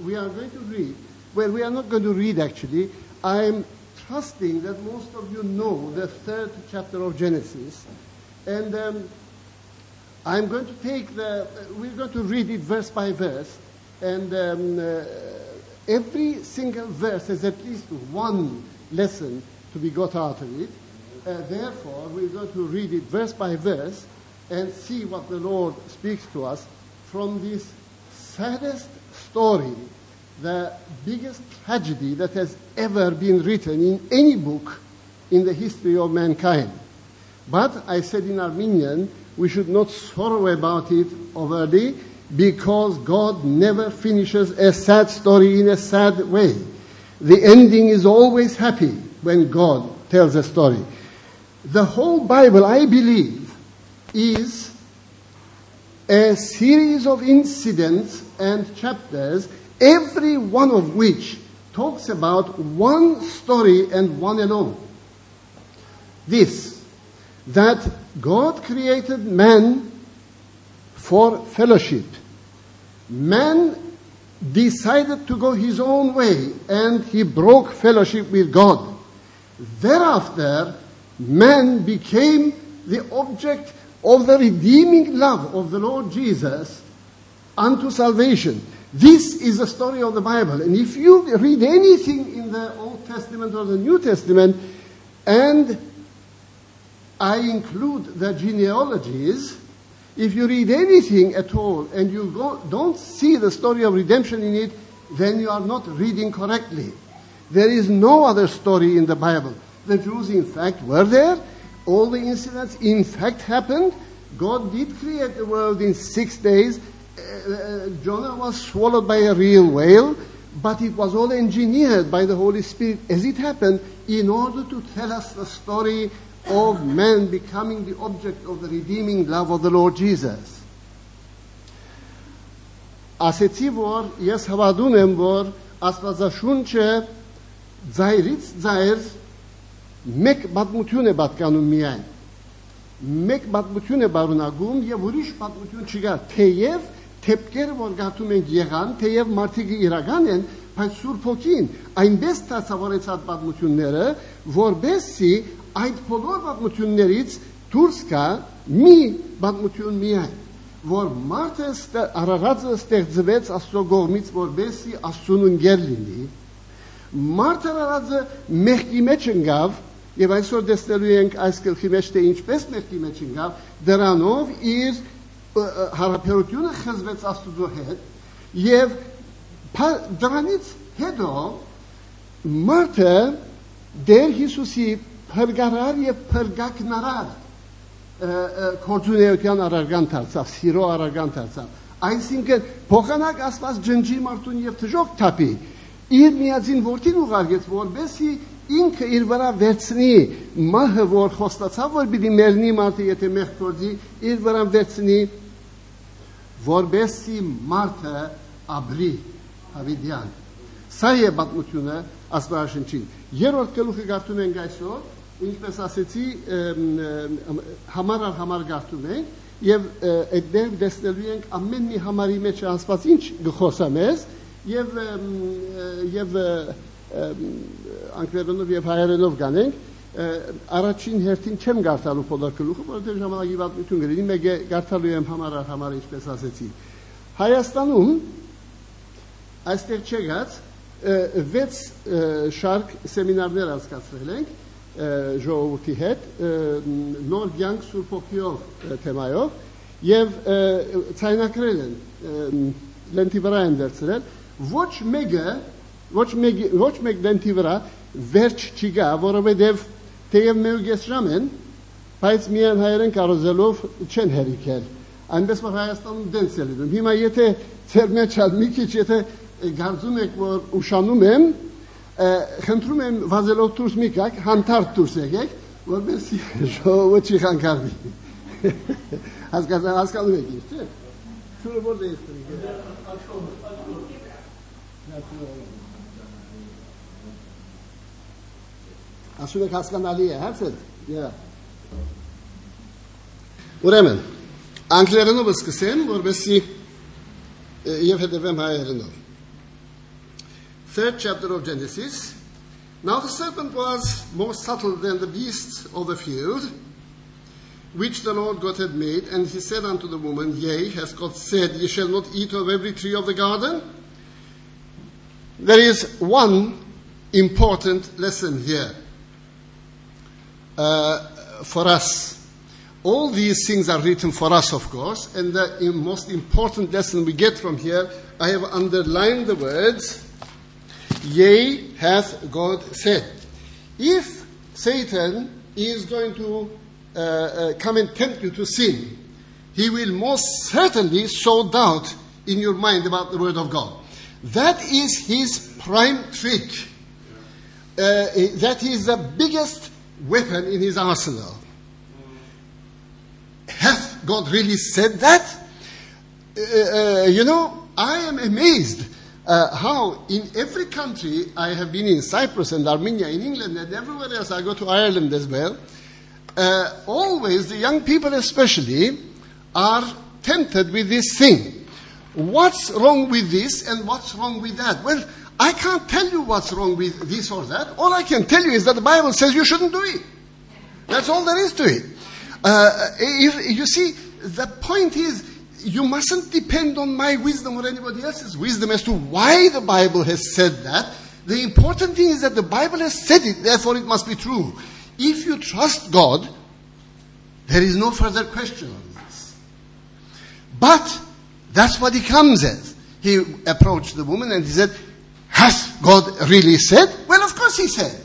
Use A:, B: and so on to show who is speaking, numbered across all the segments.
A: we are going to read. Well, we are not going to read actually. I'm trusting that most of you know the third chapter of Genesis. And um, I'm going to take the, we're going to read it verse by verse. And um, uh, every single verse has at least one lesson to be got out of it. Uh, therefore, we're going to read it verse by verse and see what the Lord speaks to us from this saddest story, the biggest tragedy that has ever been written in any book in the history of mankind. But I said in Armenian, we should not sorrow about it overly because God never finishes a sad story in a sad way. The ending is always happy when God tells a story. The whole Bible, I believe, is a series of incidents and chapters, every one of which talks about one story and one alone. This, that God created man for fellowship. Man decided to go his own way and he broke fellowship with God. Thereafter, man became the object of the redeeming love of the Lord Jesus unto salvation. This is the story of the Bible. And if you read anything in the Old Testament or the New Testament, and I include the genealogies, if you read anything at all and you go, don't see the story of redemption in it, then you are not reading correctly. There is no other story in the Bible. The Jews, in fact, were there. All the incidents, in fact, happened. God did create the world in six days. Uh, uh, Jonah was swallowed by a real whale, but it was all engineered by the Holy Spirit as it happened in order to tell us the story of man becoming the object of the redeeming love of the Lord Jesus. Ասեցի, որ ես հավատում եմ, որ Աստվածաշունչը ձայրից ձայր մեկ պատմություն է պատկանում միայն։ Մեկ պատմություն է բարունակում եւ ուրիշ պատմություն չկա, թեև թեփքերը որ գտում ենք եղան, թեև մարդիկ իրական են, բայց Սուրբ Հոգին այնպես դասավորեց այդ պատմությունները, որբեսի այդ բոլոր պատմություններից դուրս գա մի պատմություն միայն որ մարդը արարածը ստեղծվեց Աստծո կողմից որբեսի Աստծուն ընկեր լինի մարդը արարածը մեղքի մեջ ընկավ եւ այսօր տեսնելու ենք այս գլխի մեջ թե ինչպես մեղքի մեջ ընկավ դրանով իր հարաբերությունը խզվեց Աստծո հետ եւ դրանից հետո մարդը դեր Հիսուսի փրկարար եւ փրկակնարար կորձունեության առարգան դարձավ, սիրո առարգան դարձավ։ Այսինքն փոխանակ ասված ջնջի մարդուն եւ թժող թափի իր միածին որդին ուղարկեց որբեսի ինքը իր վրա վերցնի մահը որ խոստացավ որ պիտի մեռնի մարդը եթե մեղ կորձի իր վրա վերցնի որբեսի մարդը ապրի հավիդյան սա է պատմությունը աստվածաշնչին երրորդ գլուխը գարտում ենք այսօր ինչպես ասեցի, համար առ համար գարտում ենք եւ այդտեղ տեսնելու ենք ամեն մի համարի մեջ ասված ինչ գխոսամ ես եւ եւ անգլերենով եւ հայերենով կանենք առաջին հերթին չեմ գարտալու բոլոր գլուխը, որովհետեւ ժամանակի վատություն գրի, մեկը գարտալու եմ համար առ համար ինչպես ասեցի։ Հայաստանում այստեղ չեղած 6 շարք սեմինարներ անցկացրել ենք ժողովրդի հետ նոր ցանկ Սուրբ Օքիով թեմայով եւ ցայնակրել են լենթի վրա են դերցրել ոչ մեկը ոչ մեկ ոչ մեկ լենթի վրա վերջ չի գա որովհետեւ թեև ժամ են բայց միան հայերեն կարոզելով չեն հերիքել այնպես որ Հայաստանում դենսել են հիմա եթե ծեր մեջ մի քիչ եթե գարձում եք որ ուշանում եմ խնդրում եմ վազելով դուրս մի կակ, հանդարտ դուրս եկեք, որպեսզի ժողովը չի խանգարվի։ Հասկացա, հասկանում եք ինձ, չէ՞։ Շուրը որ դե իստրի։ Ասում եք հասկանալի է, Assurek Haskanaliye. That's it. Yeah. Vremen. Anklerne vă scăsem, vorbesc și Yefedevem Hayerinov. Third chapter of Genesis. Now the serpent was more subtle than the beasts of the field, which the Lord God had made, and he said unto the woman, Yea, has God said, Ye shall not eat of every tree of the garden? There is one important lesson here uh, for us. All these things are written for us, of course, and the most important lesson we get from here, I have underlined the words, Yea, hath God said. If Satan is going to uh, uh, come and tempt you to sin, he will most certainly sow doubt in your mind about the Word of God. That is his prime trick. Uh, that is the biggest weapon in his arsenal. Hath God really said that? Uh, uh, you know, I am amazed uh, how in every country I have been in Cyprus and Armenia, in England, and everywhere else, I go to Ireland as well. Uh, always, the young people especially, are tempted with this thing. What's wrong with this and what's wrong with that? Well, I can't tell you what's wrong with this or that. All I can tell you is that the Bible says you shouldn't do it. That's all there is to it. Uh, if, you see, the point is, you mustn't depend on my wisdom or anybody else's wisdom as to why the Bible has said that. The important thing is that the Bible has said it, therefore it must be true. If you trust God, there is no further question on this. But that's what he comes as. He approached the woman and he said, Has God really said? Well, of course he said.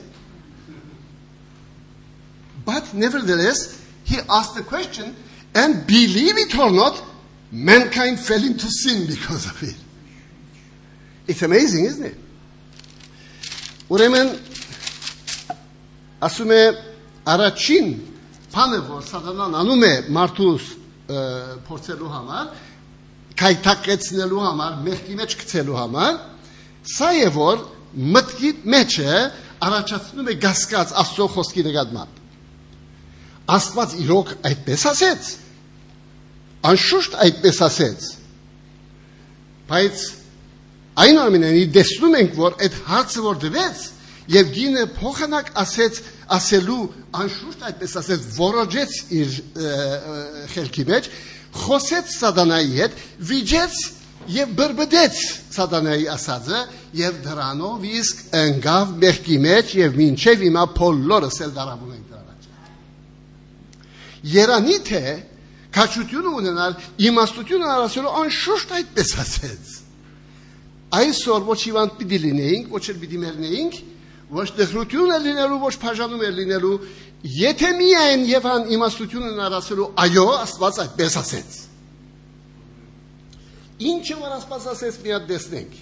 A: But nevertheless, he asked the question, and believe it or not, mankind fell into sin because of it. It's amazing, isn't it? Ուրեմն ասում է առաջին բանը որ սատանան անում է մարդուս փորձելու համար քայթակեցնելու համար մեղքի մեջ գցելու համար սա է որ մտքի մեջը առաջացնում է գասկած աստծո խոսքի նկատմամբ Աստված իրոք այդպես ասեց։ Անշուշտ այդպես ասեց։ Բայց այնուամենայնիվ տեսնում ենք, որ այդ հարցը որ դվեց, եւ գինը փոխանակ ասեց ասելու անշուշտ այդպես ասեց որոջեց իր խելքի մեջ խոսեց սատանայի հետ վիճեց եւ բրբդեց սատանայի ասածը եւ դրանով իսկ ընկավ մեղքի մեջ եւ մինչեւ հիմա բոլորս էլ դարաբուն ենք Երանի թե քաչություն ունենալ իմաստություն առասելու անշուշտ այդպես ասեց։ Այսօր ոչ իվանտ պիտի լինեինք, ոչ էլ պիտի մեռնեինք, ոչ դխրություն է լինելու, ոչ բաժանում է լինելու, եթե միայն եւ ան իմաստությունն առասելու այո, Աստված այդպես ասեց։ Ինչը որ Աստված ասեց մի հատ տեսնենք։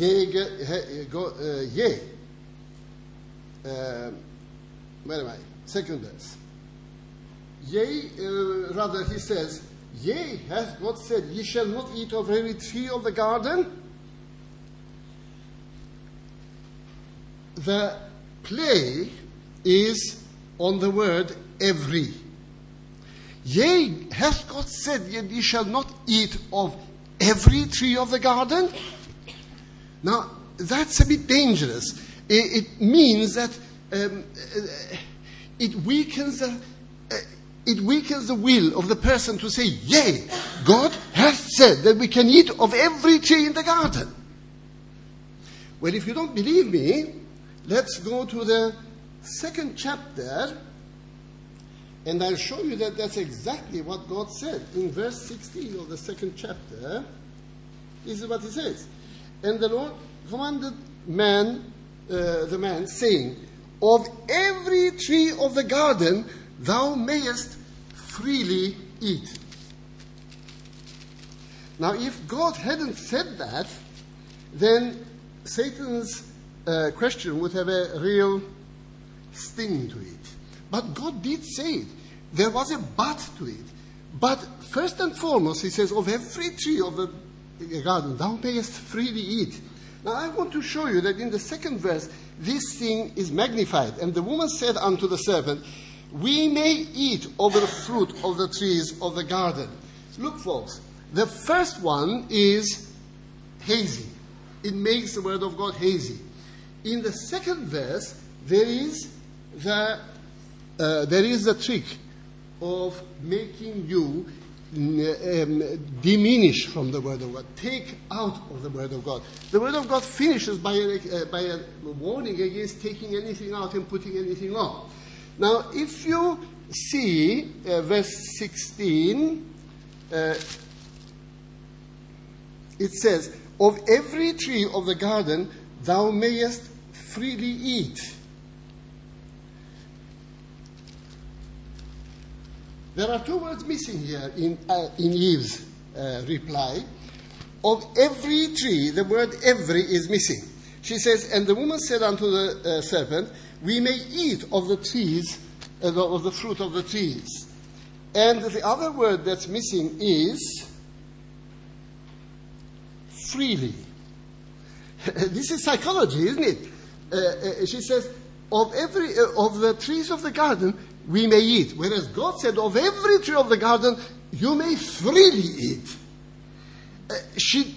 A: Եգ ե Where am I? Second verse. Yea, uh, rather, he says, Yea, hath God said, Ye shall not eat of every tree of the garden? The play is on the word every. Yea, hath God said, Ye shall not eat of every tree of the garden? Now, that's a bit dangerous. It, it means that um, uh, it weakens the it weakens the will of the person to say, Yea, God has said that we can eat of every tree in the garden. Well, if you don't believe me, let's go to the second chapter, and I'll show you that that's exactly what God said. In verse 16 of the second chapter, this is what he says. And the Lord commanded man, uh, the man, saying, Of every tree of the garden thou mayest freely eat. Now, if God hadn't said that, then Satan's uh, question would have a real sting to it. But God did say it. There was a but to it. But first and foremost, he says, Of every tree of the garden thou mayest freely eat. Now, I want to show you that in the second verse, this thing is magnified. And the woman said unto the serpent, we may eat of the fruit of the trees of the garden. Look, folks, the first one is hazy. it makes the word of God hazy. In the second verse, there is the, uh, there is a trick of making you um, diminish from the Word of God, take out of the Word of God. The Word of God finishes by a, uh, by a warning against taking anything out and putting anything on. Now, if you see uh, verse 16, uh, it says, Of every tree of the garden thou mayest freely eat. There are two words missing here in, uh, in Eve's uh, reply. Of every tree, the word every is missing. She says, And the woman said unto the uh, serpent, We may eat of the trees, uh, of the fruit of the trees. And the other word that's missing is freely. this is psychology, isn't it? Uh, uh, she says, of every of the trees of the garden we may eat. Whereas God said, of every tree of the garden, you may freely eat. Uh, she,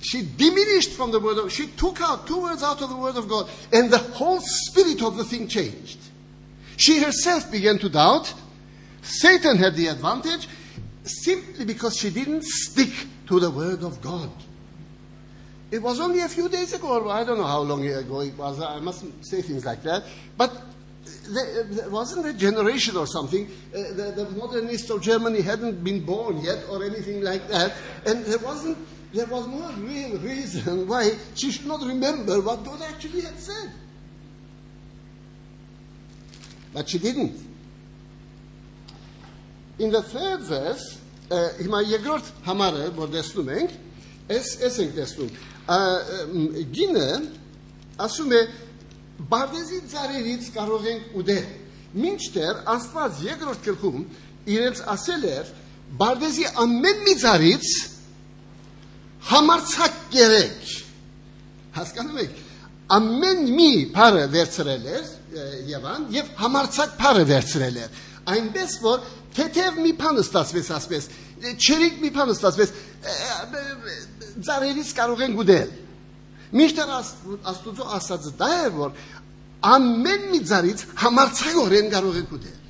A: she diminished from the word of she took out two words out of the word of God, and the whole spirit of the thing changed. She herself began to doubt. Satan had the advantage simply because she didn't stick to the word of God. It was only a few days ago, or I don't know how long ago it was. I mustn't say things like that. But there wasn't a generation or something. Uh, the, the, modernists of Germany hadn't been born yet or anything like that. And there wasn't, there was no real reason why she should not remember what God actually had said. But she didn't. In the third verse, uh, ima jegort hamare, bo desnumeng, es eseng desnum. Uh, um, gine, asume, Բարձի ծառերից կարող ենք ուտել։ Մինչդեռ Աստված երկրորդ գլխում իրենց ասել էր Բարձի ամեն մի ծառից համարցակ կերեք։ Հասկանում եք, ամեն մի բառը վերցրել էր Եվան եւ համարցակ բառը վերցրել էր։ Այնպես որ թեթև մի բան ստացվեց ասպես, չերիկ մի բան ստացվեց, ծառերից կարող ենք ուտել։ Միշտ Աստուծո ասածը դա է, որ ամեն մի ձարից համարցակորեն կարող եք ուտել։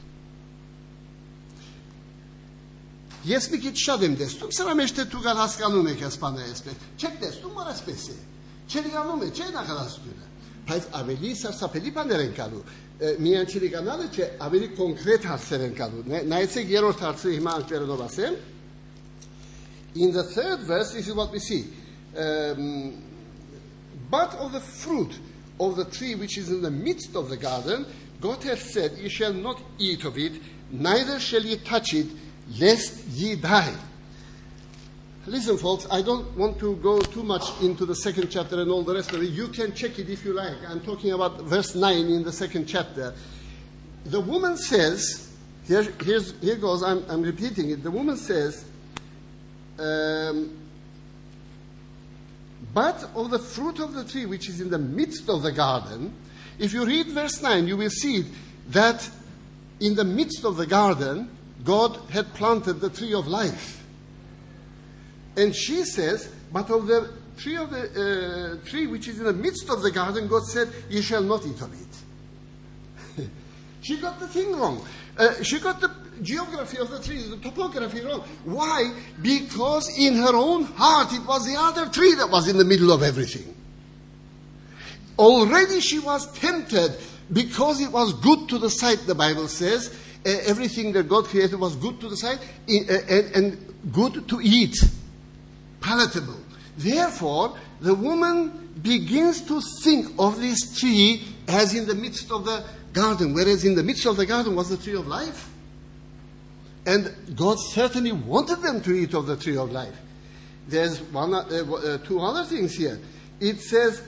A: Ես մի քիչ շատ եմ տեսնում, սրա մեջ թե դուք հասկանում եք այս բանը այսպես։ Չեք տեսնում, որ այսպես է։ Չերիանում է, չէ նախադասությունը։ Բայց ավելի սարսափելի բաներ են կալու։ Միայն չիրիկանալը չէ, ավելի կոնկրետ հարցեր են կալու։ Նայեցեք երրորդ հարցը հիմա անկերնով ասեմ։ In the third verse, this is what we see. Um, but of the fruit of the tree which is in the midst of the garden, God hath said, Ye shall not eat of it, neither shall ye touch it, lest ye die. Listen, folks, I don't want to go too much into the second chapter and all the rest of it. You can check it if you like. I'm talking about verse 9 in the second chapter. The woman says, here, here goes, I'm, I'm repeating it. The woman says, um, but of the fruit of the tree which is in the midst of the garden, if you read verse 9, you will see that in the midst of the garden, God had planted the tree of life. And she says, But of the tree of the uh, tree which is in the midst of the garden, God said, Ye shall not eat of it. she got the thing wrong. Uh, she got the geography of the tree, the topography wrong. Why? Because in her own heart it was the other tree that was in the middle of everything. Already she was tempted because it was good to the sight, the Bible says. Uh, everything that God created was good to the sight and, and good to eat, palatable. Therefore, the woman begins to think of this tree as in the midst of the garden, whereas in the midst of the garden was the tree of life. And God certainly wanted them to eat of the tree of life. There's one, uh, uh, two other things here. It says,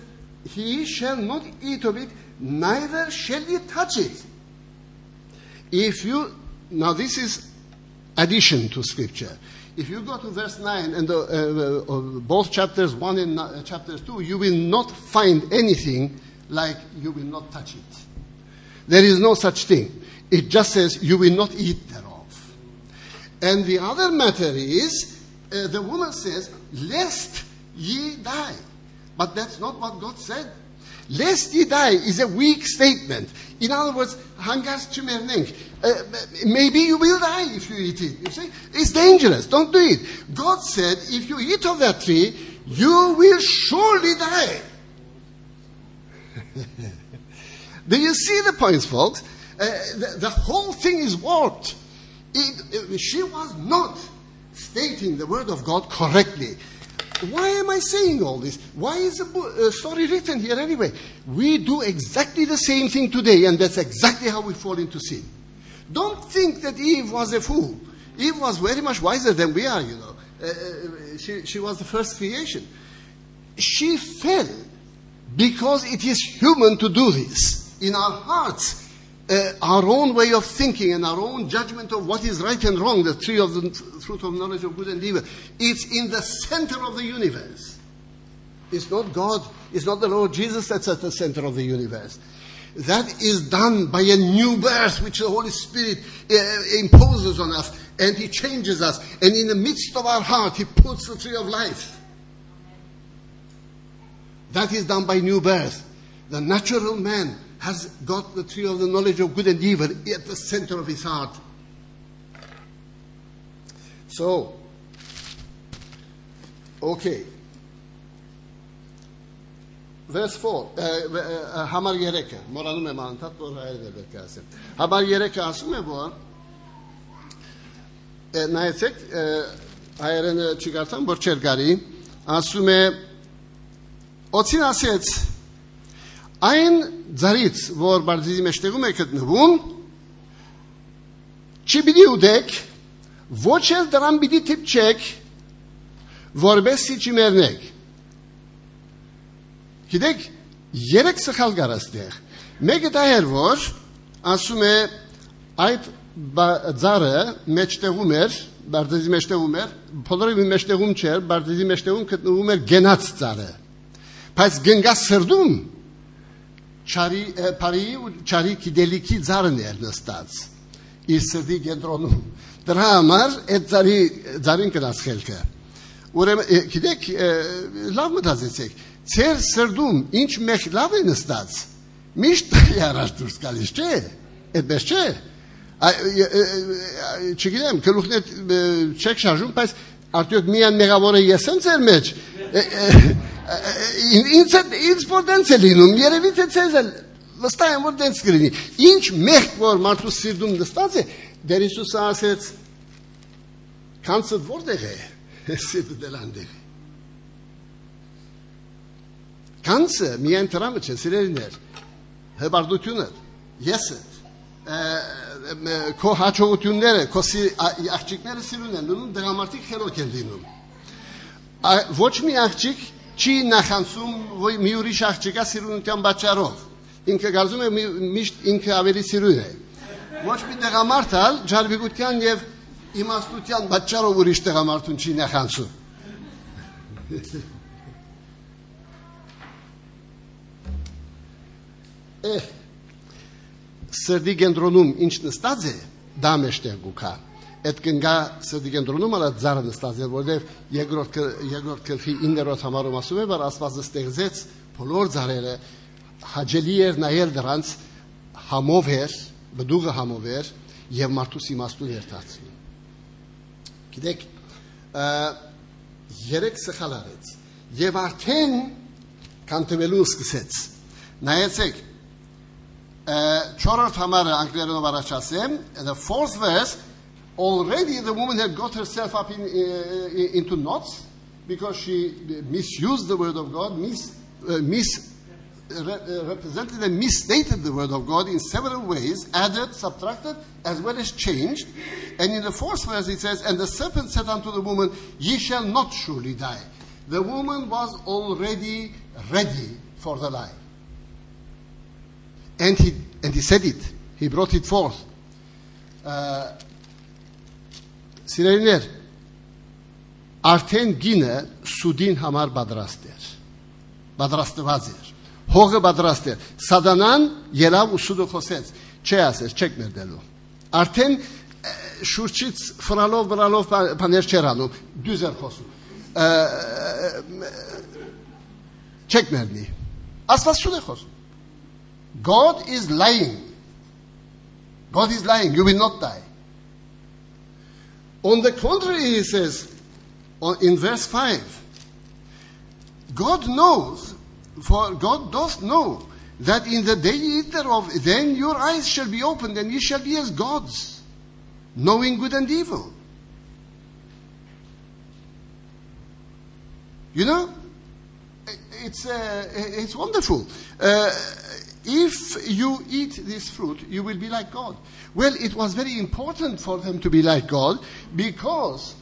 A: He shall not eat of it, neither shall he touch it. If you, now this is addition to scripture. If you go to verse 9 and the, uh, uh, both chapters 1 and uh, chapters 2, you will not find anything like you will not touch it. There is no such thing. It just says you will not eat. And the other matter is, uh, the woman says, lest ye die. But that's not what God said. Lest ye die is a weak statement. In other words, hangas çimerning. Uh, maybe you will die if you eat it. You see? It's dangerous. Don't do it. God said, if you eat of that tree, you will surely die. do you see the points, folks? Uh, the, the, whole thing is warped. It, she was not stating the word of God correctly. Why am I saying all this? Why is the uh, story written here anyway? We do exactly the same thing today, and that's exactly how we fall into sin. Don't think that Eve was a fool. Eve was very much wiser than we are, you know. Uh, uh she, she was the first creation. She fell because it is human to do this. In our hearts, uh, our own way of thinking and our own judgment of what is right and wrong, the tree of the fruit of knowledge of good and evil, it's in the center of the universe. It's not God, it's not the Lord Jesus that's at the center of the universe. That is done by a new birth which the Holy Spirit uh, imposes on us and He changes us. And in the midst of our heart, He puts the tree of life. That is done by new birth. The natural man has got the tree of the knowledge of good and evil at the center of his heart. So, okay. Verse 4. Uh, uh, uh, Hamar yereke. Moranı memantat bor hayır derler kesin. Hamar yereke asıl mı bu? Eh, ne etsek? Eh, Hayırını çıkartan eh, borçergari. Asume otin asets. Այն ձարից, որ բարձիզի մեջտեղում է գտնվում, չպիտի ուտեք, ոչ էլ դրան պիտի թիպչեք, որբեսի չմեռնեք։ Գիտեք, երեք սխալ կար աստեղ։ Մեկը դա էր, որ ասում է այդ ձարը մեջտեղում էր, բարձիզի մեջտեղում էր, բոլորի մեջտեղում չէր, բարձիզի մեջտեղում գտնվում էր գենաց ձարը։ Բայց գնգա սրդում չարի բարի ու չարի գիտելիքի ձարն էր նստած իր սրտի կենտրոնում դրա համար այդ ձարի ձարին կնաց խելքը ուրեմն գիտեք լավ մտածեցեք ծեր սրդում ինչ մեխ լավ է նստած միշտ առաջ դուրս գալիս չէ այդպես չէ չգիտեմ գլուխն չեք շարժում բայց արդյոք միան մեղավորը ես եմ ձեր մեջ ինձ ինձ պոտենց է լինում, երևի թե ցեզ էլ վստահ եմ որ դենց կլինի։ Ինչ մեղք որ մարդու սիրտում նստած է, դեր Հիսուսը ասեց, քանցը որտեղ է։ Սիրտը դելանդեղ։ Քանցը միայն տրամը չէ, սիրելիներ։ Հբարդությունը, եսը, քո հաջողությունները, քո աղջիկները սիրուն են լինում, դրամարտիկ խելոք են լինում։ Ոչ մի աղջիկ չի նախանցում ոյ մի ուրիշ աղջիկա սիրունության պատճառով։ Ինքը գարզում է միշտ ինքը ավելի սիրուն է։ Ոչ մի տղամարդալ ջարվիկության եւ իմաստության պատճառով ուրիշ տղամարդուն չի նախանցում։ Է սրդի կենտրոնում ինչ նստած է, դա մեջտեղ գուքա այդ կնգա սրտի կենտրոնում արա ձարը նստած էր, որովհետև երկրորդ երկրորդ գլխի 9-րդ համարում ասում է, որ Աստվածը ստեղծեց բոլոր ձարերը, հաջելի էր նայել դրանց համով էր, բդուղը համով էր եւ մարդուս իմաստուն էր դարձնում։ Գիտեք, երեք սխալ արեց եւ արդեն կանտվելու սկսեց։ Նայեցեք, Uh, the fourth verse, already the woman had got herself up in, uh, uh, into knots because she misused the word of God, mis, uh, mis uh, represented and misstated the word of God in several ways, added, subtracted, as well as changed. And in the fourth verse it says, And the serpent said unto the woman, Ye shall not surely die. The woman was already ready for the lie. And he, and he said it. He brought it forth. Սիրելիներ, արդեն գինը սուդին համար պատրաստ էր։ Պատրաստված էր։ Հողը պատրաստ էր։ Սադանան ելավ ու սուդը խոսեց։ Չէ ասես, չեք ներդելու։ Արդեն շուրջից ֆրալով վրալով բաներ չեր անում, դյուզ էր խոսում։ Չեք ներնի։ Աստված սուդ է խոսում։ God is lying God is lying you will not die on the contrary he says in verse 5 God knows for God doth know that in the day thereof, then your eyes shall be opened, and ye shall be as gods, knowing good and evil. You know, it's, uh, it's wonderful. Uh, if you eat this fruit, you will be like God. Well, it was very important for them to be like God because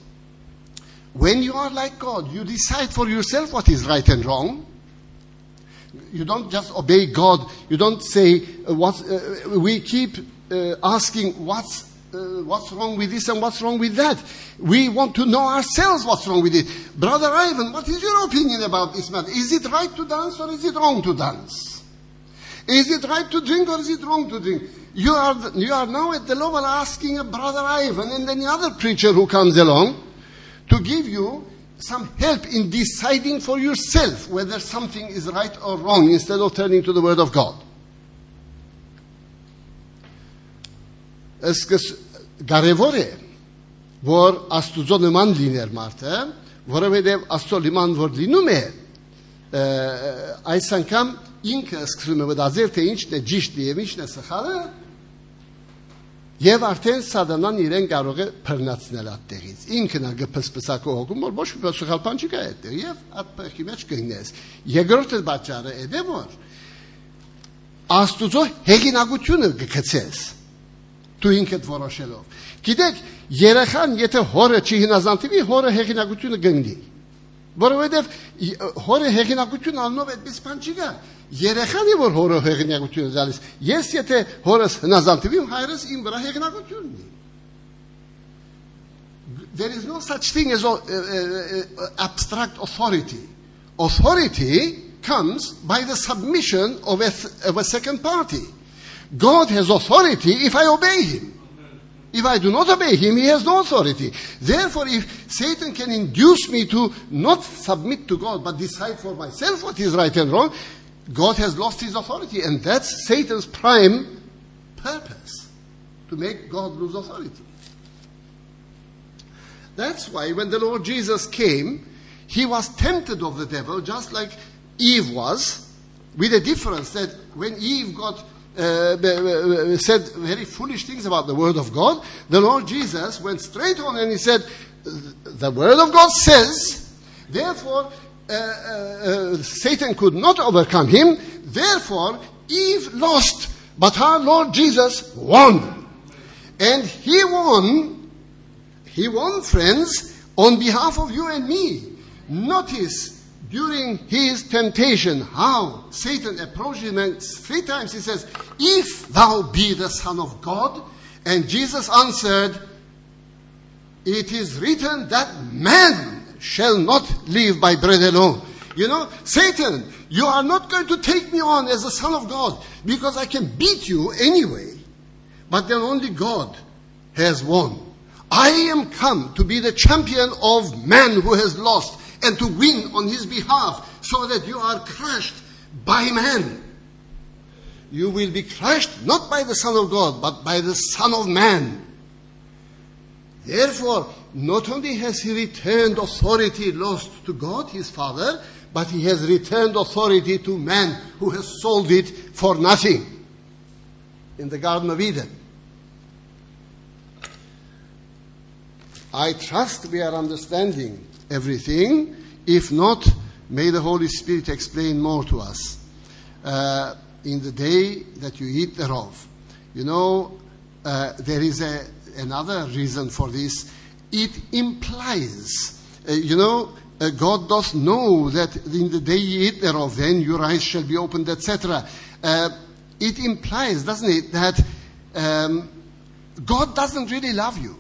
A: when you are like God, you decide for yourself what is right and wrong you don't just obey God. You don't say, uh, what, uh, we keep uh, asking what's, uh, what's wrong with this and what's wrong with that. We want to know ourselves what's wrong with it. Brother Ivan, what is your opinion about this matter? Is it right to dance or is it wrong to dance? Is it right to drink or is it wrong to drink? You are, you are now at the level asking a brother Ivan and any other preacher who comes along to give you some help in deciding for yourself whether something is right or wrong instead of turning to the Word of God. Eskës garevore, vor astuzo në liner marte, eh? vorëve dhe asto liman vor linume, uh, ինքը սկսում է մտածել թե ինչն է ճիշտը եւ ինչն է սխալը, Եվ արդեն սատանան իրեն կարող է բռնացնել այդտեղից։ Ինքն է գփսփսակո հոգում, որ ոչ մի սխալ բան չկա այդտեղ եւ այդ փეხի մեջ կգնես։ Երկրորդը բաճարը է դե որ Աստուծո հեգինակությունը գկցես։ Դու ինքդ որոշելով։ Գիտեք, երեխան եթե հորը չհինազանդվի, հորը հեգինակությունը գնի։ Որովհետև հորը հեգինակություն աննով այդպես բան չկա։ Երեխան է որ հորը հեղինակություն զալիս։ Ես եթե հորս հնազանդվի, հայրս իմ վրա հեղինակություն ունի։ There is no such thing as uh, uh, abstract authority. Authority comes by the submission of a, of a second party. God has authority if I obey him. If I do not obey him, he has no authority. Therefore, if Satan can induce me to not submit to God but decide for myself what is right and wrong, God has lost his authority, and that's Satan's prime purpose to make God lose authority. That's why when the Lord Jesus came, he was tempted of the devil just like Eve was, with a difference that when Eve got uh, said very foolish things about the Word of God, the Lord Jesus went straight on and he said, The Word of God says, therefore, uh, uh, uh, Satan could not overcome him. Therefore, Eve lost, but our Lord Jesus won. And he won, he won, friends, on behalf of you and me. Notice during his temptation how Satan approached him and three times he says, If thou be the Son of God, and Jesus answered, It is written that man shall not live by bread alone. You know, Satan, you are not going to take me on as a son of God because I can beat you anyway. But then only God has won. I am come to be the champion of man who has lost and to win on his behalf so that you are crushed by man. You will be crushed not by the Son of God, but by the Son of Man. Therefore, not only has he returned authority lost to God, his Father, but he has returned authority to man who has sold it for nothing in the Garden of Eden. I trust we are understanding everything. If not, may the Holy Spirit explain more to us. Uh, in the day that you eat thereof. You know, uh, there is a, another reason for this it implies, uh, you know, uh, God does know that in the day ye eat thereof, then your eyes shall be opened, etc. Uh, it implies, doesn't it, that um, God doesn't really love you.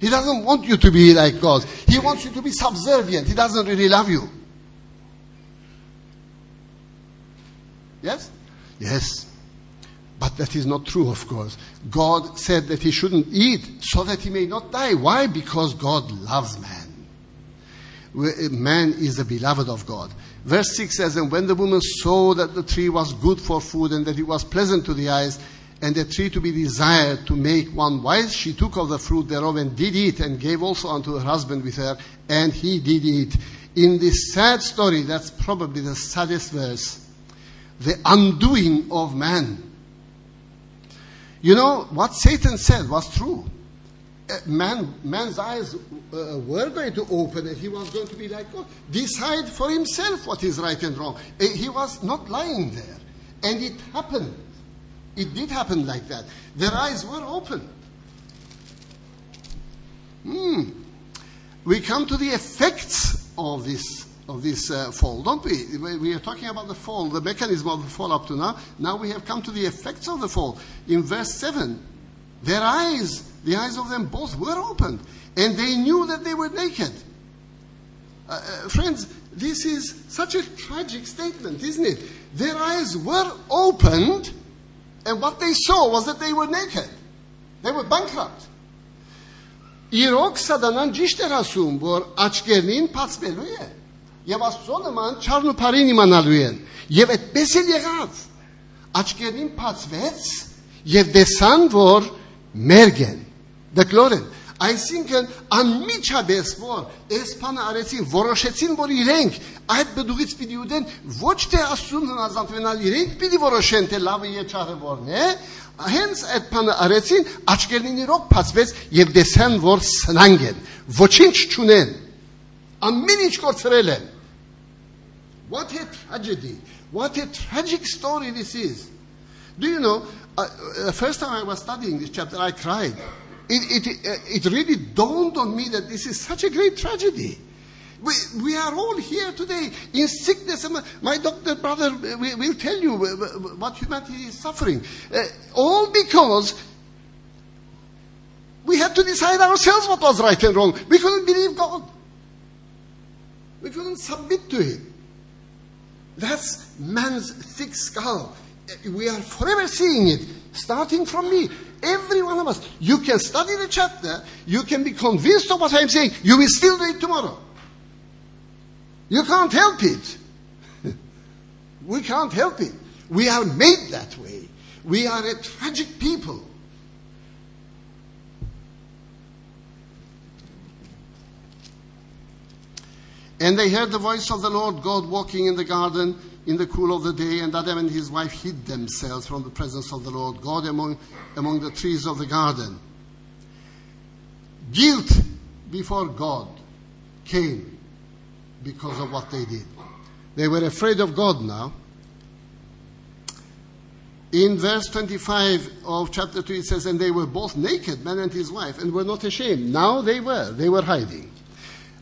A: He doesn't want you to be like God. He wants you to be subservient. He doesn't really love you. Yes? Yes. But that is not true, of course. God said that he shouldn't eat so that he may not die. Why? Because God loves man. Eh, man is the beloved of God. Verse 6 says, And when the woman saw that the tree was good for food and that it was pleasant to the eyes, and a tree to be desired to make one wise, she took of the fruit thereof and did eat, and gave also unto her husband with her, and he did eat. In this sad story, that's probably the saddest verse, the undoing of man. You know, what Satan said was true. Man, man's eyes uh, were going to open and he was going to be like God. Decide for himself what is right and wrong. Uh, he was not lying there. And it happened. It did happen like that. Their eyes were open. Hmm. We come to the effects of this of this uh, fall, don't we? We are talking about the fall, the mechanism of the fall up to now. Now we have come to the effects of the fall. In verse 7, their eyes, the eyes of them both were opened, and they knew that they were naked. Uh, uh, friends, this is such a tragic statement, isn't it? Their eyes were opened, and what they saw was that they were naked. They were bankrupt. Իրոք սատանան ճիշտ էր ասում, որ աչքերին բացվելու է։ Եվ Աստծո նման չարն ու բարին իմանալու են։ Եվ այդպես էլ եղավ։ Աչքերին բացվեց եւ տեսան, որ մերգ են, դկլոր են։ Այսինքն անմիջապես որ այս բանը արեցին, որոշեցին, որ իրենք այդ բդուղից պիտի ուտեն, ոչ թե Աստծուն հնազանդվենալ, իրենք պիտի որոշեն, թե լավը եւ չարը որն է, հենց այդ բանը արեցին, աչքերին իրոք բացվեց եւ տեսան, որ սնանկ են, ոչինչ չունեն։ Ամեն ինչ կորցրել են։ What a tragedy. What a tragic story this is. Do you know, uh, the first time I was studying this chapter, I cried. It, it, uh, it really dawned on me that this is such a great tragedy. We, we are all here today in sickness. My doctor brother will tell you what humanity is suffering. Uh, all because we had to decide ourselves what was right and wrong. We couldn't believe God. We couldn't submit to Him. That's man's thick skull. We are forever seeing it, starting from me. Every one of us. You can study the chapter, you can be convinced of what I'm saying, you will still do it tomorrow. You can't help it. we can't help it. We are made that way. We are a tragic people. And they heard the voice of the Lord God walking in the garden in the cool of the day, and Adam and his wife hid themselves from the presence of the Lord God among, among the trees of the garden. Guilt before God came because of what they did. They were afraid of God now. In verse 25 of chapter 2, it says, And they were both naked, man and his wife, and were not ashamed. Now they were. They were hiding.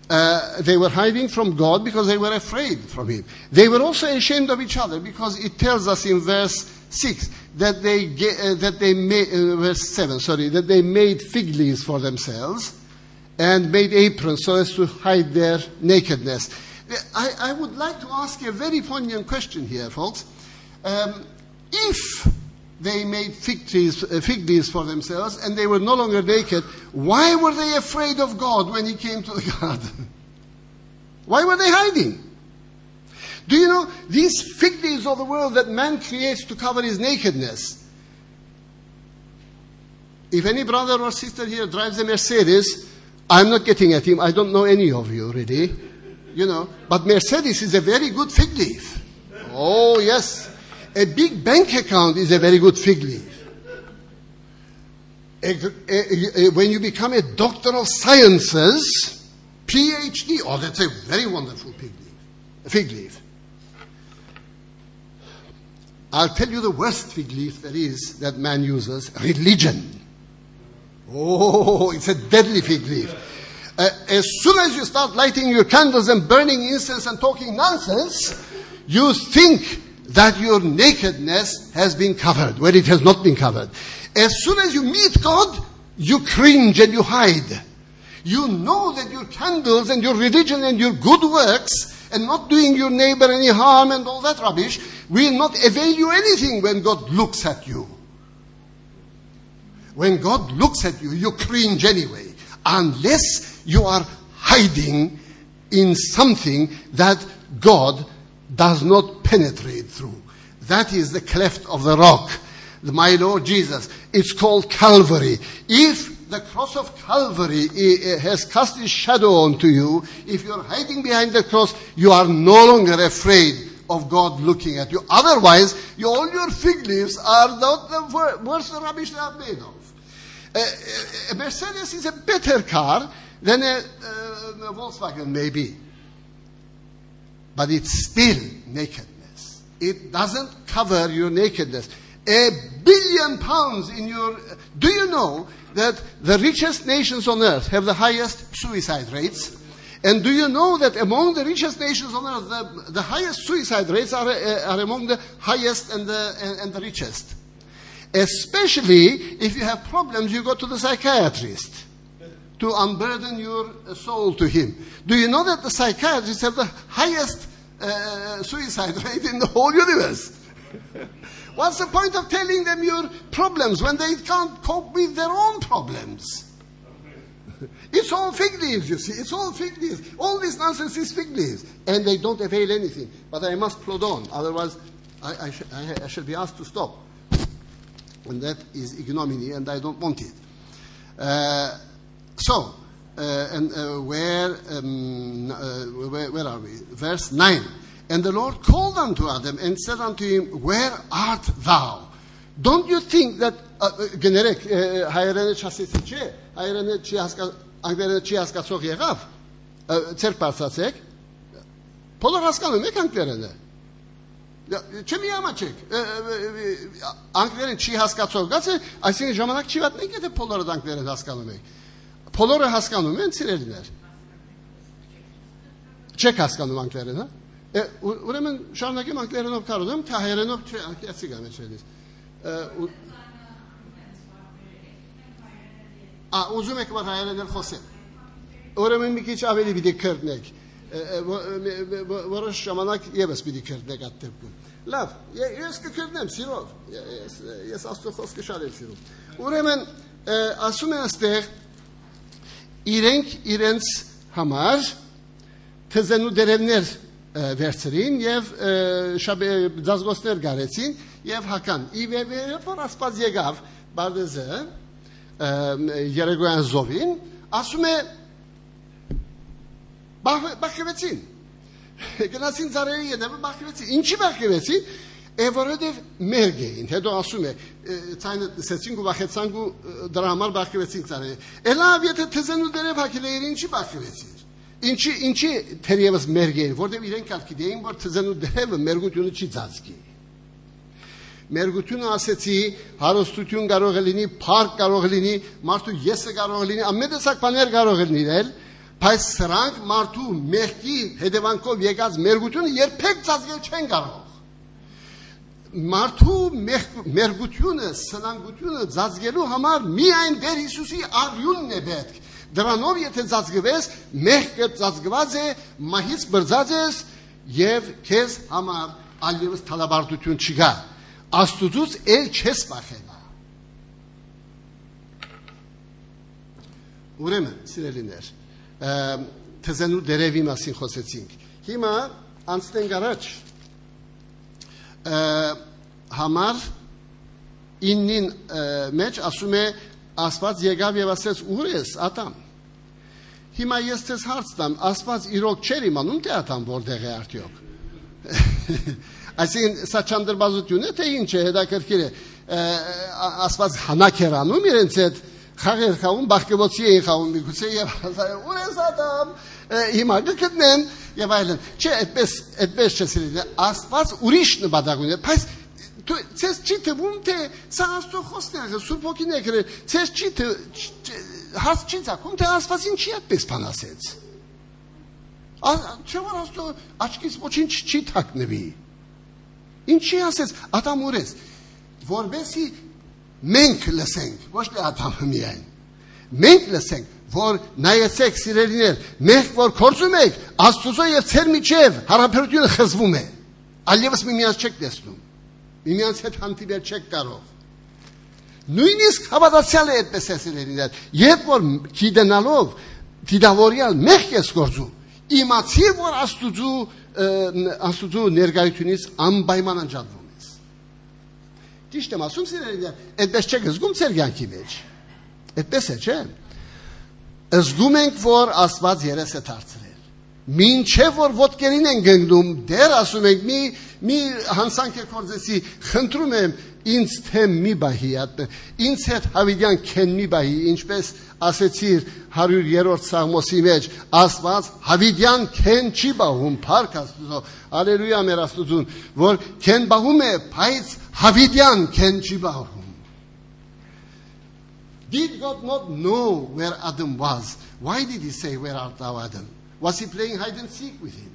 A: Uh, they were hiding from God because they were afraid from Him. They were also ashamed of each other because it tells us in verse 6 that they, uh, that they made, uh, verse 7, sorry, that they made fig leaves for themselves and made aprons so as to hide their nakedness. I, I would like to ask a very poignant question here, folks. Um, if they made fig trees, uh, fig leaves for themselves, and they were no longer naked. Why were they afraid of God when He came to the garden? Why were they hiding? Do you know these fig leaves of the world that man creates to cover his nakedness? If any brother or sister here drives a Mercedes, I'm not getting at him. I don't know any of you really, you know. But Mercedes is a very good fig leaf. Oh yes. A big bank account is a very good fig leaf. A, a, a, when you become a doctor of sciences, PhD, oh, that's a very wonderful fig leaf. Fig leaf. I'll tell you the worst fig leaf there is that man uses religion. Oh, it's a deadly fig leaf. Uh, as soon as you start lighting your candles and burning incense and talking nonsense, you think that your nakedness has been covered where it has not been covered. As soon as you meet God, you cringe and you hide. You know that your candles and your religion and your good works and not doing your neighbor any harm and all that rubbish will not avail you anything when God looks at you. When God looks at you, you cringe anyway, unless you are hiding in something that God does not penetrate through. That is the cleft of the rock. My Lord Jesus. It's called Calvary. If the cross of Calvary eh, eh, has cast its shadow onto you, if you're hiding behind the cross, you are no longer afraid of God looking at you. Otherwise, you, all your fig leaves are not the wor- worst rubbish they are made of. A, a- Mercedes is a better car than a, a Volkswagen, maybe. But it's still nakedness. It doesn't cover your nakedness. A billion pounds in your. Do you know that the richest nations on earth have the highest suicide rates? And do you know that among the richest nations on earth, the, the highest suicide rates are, uh, are among the highest and the, and, and the richest? Especially if you have problems, you go to the psychiatrist to unburden your uh, soul to him. Do you know that the psychiatrists have the highest uh, suicide rate in the whole universe? What's the point of telling them your problems when they can't cope with their own problems? It's all fig leaves, you see. It's all fig leaves. All this nonsense is fig leaves. And they don't avail anything. But I must plod on. Otherwise, I, I, sh- I, I shall be asked to stop. And that is ignominy, and I don't want it. Uh, so, uh, and uh, where, um, uh, where, where are we? Verse 9. And the Lord called unto Adam and said unto him, Where art thou? Don't you think that գներեք հայերենը չասեցի չէ հայերենը չի հասկա անգլերենը չի հասկացող եղավ ցեր բարձացեք բոլոր հասկանում եք անգլերենը Չեմ յամաչեք անգլերեն չի հասկացող գացը այսինքն ժամանակ չի վատնենք եթե բոլորը անգլերեն հասկանում եք բոլորը հասկանում են ցիրելիներ չեք հասկանում անգլերենը ուրեմն շարունակեմ անգլերենով կարողեմ թե հայերենով չէ անգլիացի գամ էլիս Ա ուզում եք որ հայերենել խոսեմ Ուրեմն մի քիչ ավելի պիտի քրտնեք որոշ ժամանակ եւս պիտի քրտնեք այդ դեպքում Լավ ես կքրտնեմ սիրով ես ես աստծո խոսքը շատ եմ սիրում Ուրեմն ասում են այստեղ իրենք իրենց համար թզենու դերևներ վերցրին եւ ձազգոստներ գարեցին եւ հական ի վերջո որ ասպազ եկավ բարդեզը երեգոյան զովին ասում է բախվեցին գնացին ծառերի ետևը բախվեցին ինչի բախվեցին է որովհետև մերգ էին հետո ասում է ցայնը սեցին ու բախեցան ու դրա համար բախվեցին ծառերը ելավ եթե թզենու դերև հակելեին ինչի բախվեցին ինչի ինչի թերևս մերգ էին որովհետև իրենք ալ գիտեին որ թզենու դերևը մերգությունը չի ծածկի Մերգությունը ասեցի, հարստություն կարող է լինի, փառք կարող է լինի, մարդու եսը կարող է լինի, ամեն տեսակ բաներ կարող է լինել, բայց սրանք մարդու մեղքի հետևանքով եկած մերգությունը երբեք ծածկել չեն կարող։ Մարդու մերգությունը, սնանկությունը ծածկելու համար միայն Տեր Հիսուսի արյունն է պետք։ Դրանով եթե ծածկվես, մեղքը ծածկված է, մահից բրձած ես եւ քեզ համար այլևս թալաբարտություն չկա։ Աստուծուց էլ չես բախենա։ Ուրեմն, սիրելիներ, թզենու դերևի մասին խոսեցինք։ Հիմա անցնենք առաջ համար 9-ին մեջ ասում է Աստված եկավ եւ ասեց ուր ես Ադամ Հիմա ես ցես հարց տամ Աստված իրոք չէր իմանում թե Ադամ որտեղ է արդյոք Այսինքն սա չանդրբազություն է թե ինչ է հետաքրքիր է Աստված հանակ էր անում իրենց հետ խաղեր խաղում բախկեվոցի էին խաղում միգուցե եւ ուր ես Ադամ հիմա գտնեն եւ այլն չէ այդպես այդպես չէ սիրելի Աստված ուրիշ նպատակ ունի բայց դու ցես չի թվում թե սա աստծո խոսքն է սուրբ ոգին է գրել ցես չի հաս չի ցակում թե Աստվածին չի այդպես բան ասեց Չէ՞ որ աստծո աչքից ոչինչ չի թաքնվի Ինչի ասեց Ադամ ուրես որբեսի մենք լսենք ոչ թե Ադամը միայն մենք լսենք որ նայեցեք սիրելիներ մենք որ կորցում եք Աստծո եւ ցեր միջև հարաբերությունը խզվում է այլևս միմյանց չեք տեսնում միմյանց հետ հանդիպել չեք կարող նույնիսկ հավատացյալ է այդպես է սիրելիներ երբ որ գիտենալով դիդավորյալ մեղք ես գործում իմացիր, որ Աստուծու Աստուծու ներկայությունից անպայման անջատվում ես։ Ճիշտ եմ ասում, սիրելիներ, այդպես չեք զգում ձեր կյանքի մեջ։ Այդպես է, չէ՞։ Զգում ենք, որ Աստված երես է դարձրել։ Մինչև որ ոտքերին են գնդում, դեր ասում ենք, մի մի հանցանք է կորձեցի, խնդրում եմ ինձ թեմ մի բահի, ինձ հետ հավիդյան քեն մի բահի, ինչպես ասեցիր 100-րդ Սաղմոսի մեջ, Աստված հավիդյան քեն չի բահում, փառք Աստծո, ալելույա մեր Աստծուն, որ քեն բահում է, բայց հավիդյան քեն չի բահում։ Did God not know where Adam was? Why did he say, Where art thou, Adam? Was he playing hide and seek with him?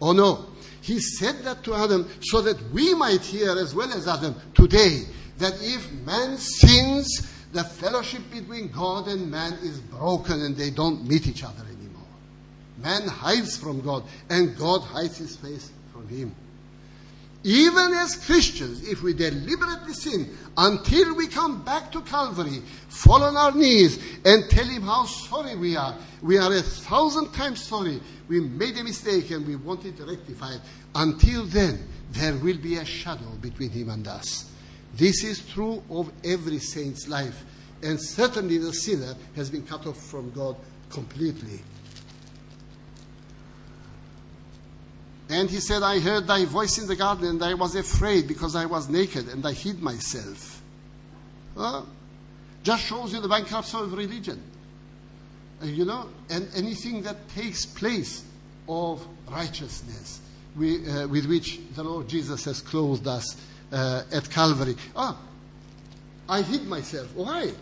A: Oh no. He said that to Adam so that we might hear as well as Adam today that if man sins, the fellowship between God and man is broken and they don't meet each other anymore. Man hides from God and God hides his face from him. Even as Christians, if we deliberately sin, until we come back to Calvary, fall on our knees, and tell Him how sorry we are, we are a thousand times sorry. We made a mistake and we want it. Until then, there will be a shadow between Him and us. This is true of every saint's life, and certainly the sinner has been cut off from God completely. And he said, I heard thy voice in the garden, and I was afraid because I was naked, and I hid myself. Just shows you the bankruptcy of religion. Uh, you know, and anything that takes place of righteousness we, uh, with which the Lord Jesus has clothed us uh, at Calvary. Ah, I hid myself. Why?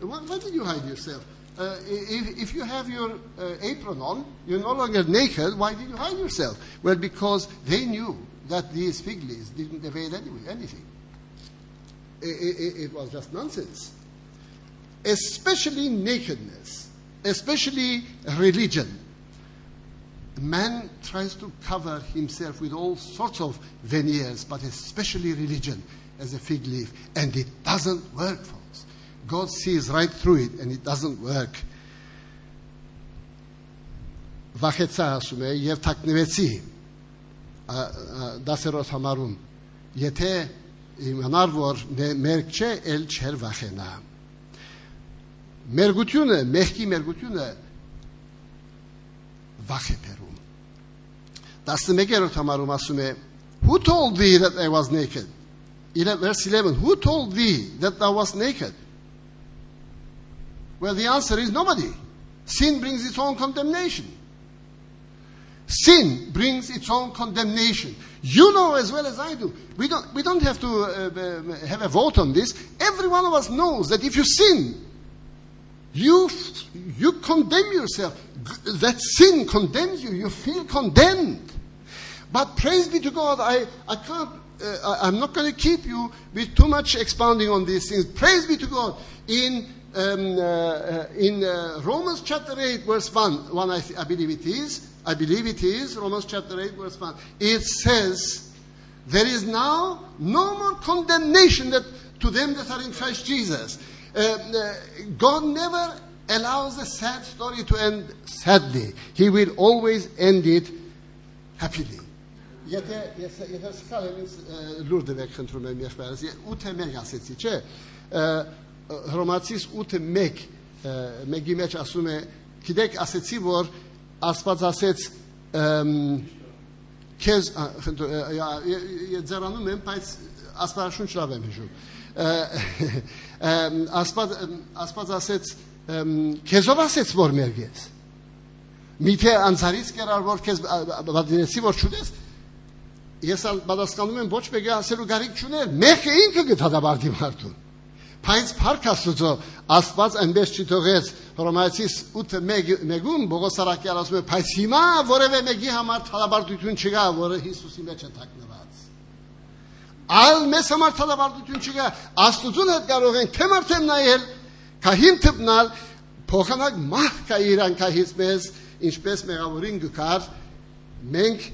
A: Why, why did you hide yourself? Uh, if, if, you have your uh, apron on, you're no longer naked, why did you hide yourself? Well, because they knew that these fig leaves didn't avail anything. It, it, it was just nonsense. Especially nakedness, especially religion. Man tries to cover himself with all sorts of veneers, but especially religion as a fig leaf, and it doesn't work for God sees right through it and it doesn't work. Վախեցա ասում է եւ թաքնվեցի դասերոց համարում եթե իմանար որ մերկ չէ ել չեր վախենա մերգությունը մեղքի մերգությունը վախ է բերում 11-րդ համարում ասում է who told thee that I was naked verse 11 who told thee that thou was naked well, the answer is nobody. Sin brings its own condemnation. Sin brings its own condemnation. You know as well as I do. We don't, we don't have to uh, have a vote on this. Every one of us knows that if you sin, you, you condemn yourself. That sin condemns you. You feel condemned. But praise be to God, I, I can't, uh, I'm not going to keep you with too much expounding on these things. Praise be to God. In um, uh, in uh, Romans chapter 8, verse 1, one I, I, believe it is, I believe it is, Romans chapter 8, verse 1, it says, There is now no more condemnation that, to them that are in Christ Jesus. Uh, uh God never allows a sad story to end sadly. He will always end it happily. Եթե ես եթե սկալ եմ լուր դվեք խնդրում եմ եղբայրս 8 մեկ ասեցի, չէ։ Հռոմացիս 8:1 մեկի մեջ ասում է գիտեք ասեցի որ Աստված ասեց քեզ ձեռանում եմ բայց աստվածաշունչ լավ եմ հիշում աստված աստված ասեց քեզով ասեց որ մերգես միթե անցարից կերար որ քեզ բադինեցի որ չունես ես բադասկանում եմ ոչ մեկը ասելու գարիք չուներ մեղքը ինքը գտադաբարդի մարդուն Բայց Փարք Աստծո Աստված այնպես չթողեց Հռոմայացիս 8:1-ում Բողոս Արաքյալ ասում է, բայց հիմա որևէ մեկի համար թալաբարտություն չկա, որը Հիսուսի մեջ է թաքնված։ Այլ մեզ համար թալաբարտություն չկա, Աստծուն հետ կարող ենք թե մարդեմ նայել, քահին թփնալ, փոխանակ մահ կա իրան քահից մեզ, ինչպես մեղավորին գկար, մենք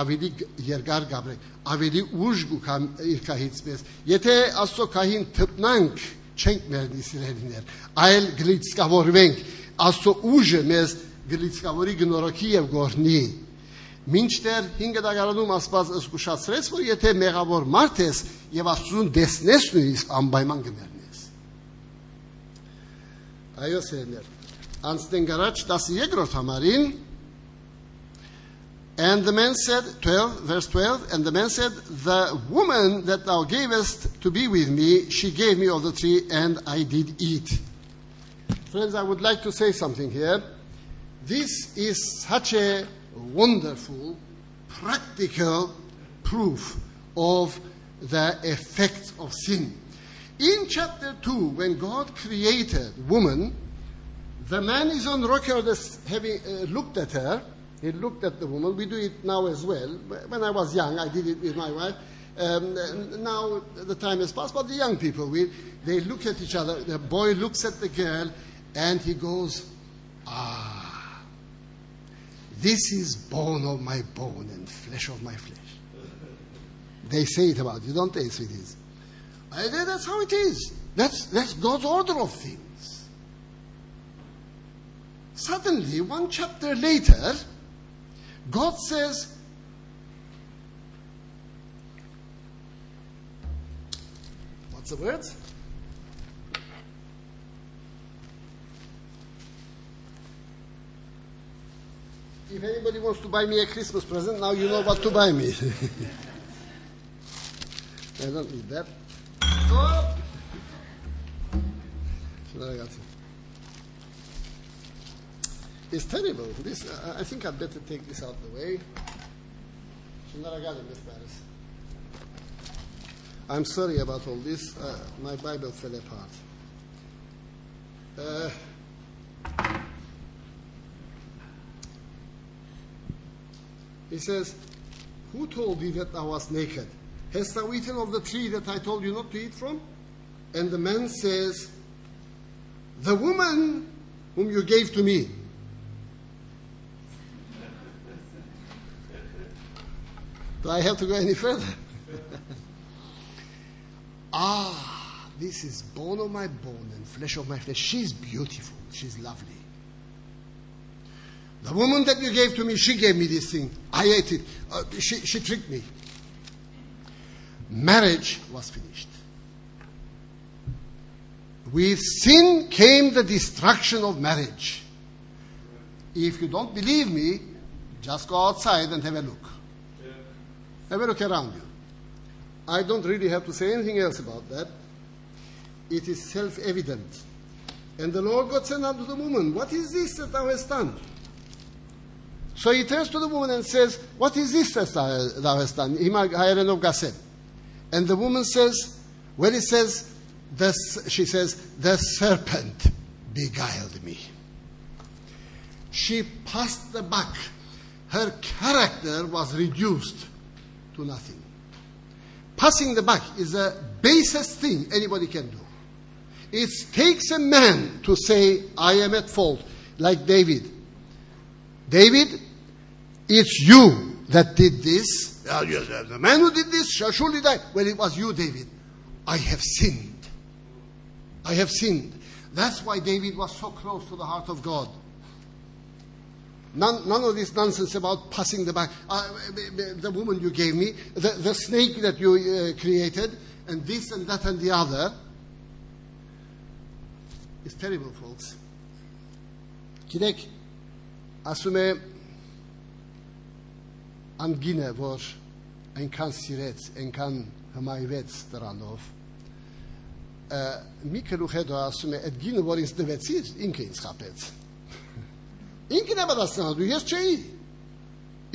A: ավելի երկար գաբրենք, ավելի ուժ գուքամ իր քահից մեզ։ Եթե Աստծո քահին թփնանք չենք ներդի սիրելիներ, այլ գլիցկավորվենք, Աստծո ուժը մեզ գլիցկավորի գնորոքի եւ գորնի Մինչդեռ 5 դագարանում Աստված զգուշացրեց, որ եթե մեղավոր մարդ ես եւ Աստծուն դեսնես նույնիսկ անպայման կմեռնես։ Այո, սերներ։ Անցնենք առաջ 12-րդ համարին And the man said, 12, verse 12, and the man said, The woman that thou gavest to be with me, she gave me of the tree, and I did eat. Friends, I would like to say something here. This is such a wonderful, practical proof of the effects of sin. In chapter 2, when God created woman, the man is on record as having uh, looked at her. He looked at the woman. We do it now as well. When I was young, I did it with my wife. Um, now the time has passed, but the young people, we, they look at each other. The boy looks at the girl and he goes, Ah, this is bone of my bone and flesh of my flesh. They say it about you, don't they, sweeties? That's how it is. That's, that's God's order of things. Suddenly, one chapter later, God says, What's the word? If anybody wants to buy me a Christmas present, now you know what to buy me. I don't need that. Oh! It's terrible. This, uh, I think I'd better take this out of the way. I'm sorry about all this. Uh, my Bible fell apart. Uh, He says, Who told thee that thou wast naked? Hast thou eaten of the tree that I told you not to eat from? And the man says, The woman whom you gave to me. Do I have to go any further? ah, this is bone of my bone and flesh of my flesh. She's beautiful. She's lovely. The woman that you gave to me, she gave me this thing. I ate it. Uh, she, she tricked me. Marriage was finished. With sin came the destruction of marriage. If you don't believe me, just go outside and have a look. Look around you. I don't really have to say anything else about that. It is self evident. And the Lord God said unto the woman, What is this that thou hast done? So he turns to the woman and says, What is this that thou hast done? And the woman says, When it says, the, she says, The serpent beguiled me. She passed the buck. Her character was reduced to nothing. Passing the buck is the basest thing anybody can do. It takes a man to say, I am at fault, like David. David it's you that did this. Uh, the man who did this shall surely die. Well, it was you, David. I have sinned. I have sinned. That's why David was so close to the heart of God. None, none of this nonsense about passing the back. Uh, the woman you gave me, the, the snake that you uh, created, and this and that and the other. It's terrible, folks. kinek, asume angine vor enkan sirets, enkan hmajvets stranov. Uh, Mi ke luhe do asume et gine vor ins devecir, inke ins kapets. Ինքն է պատասխանատու, ես չէի։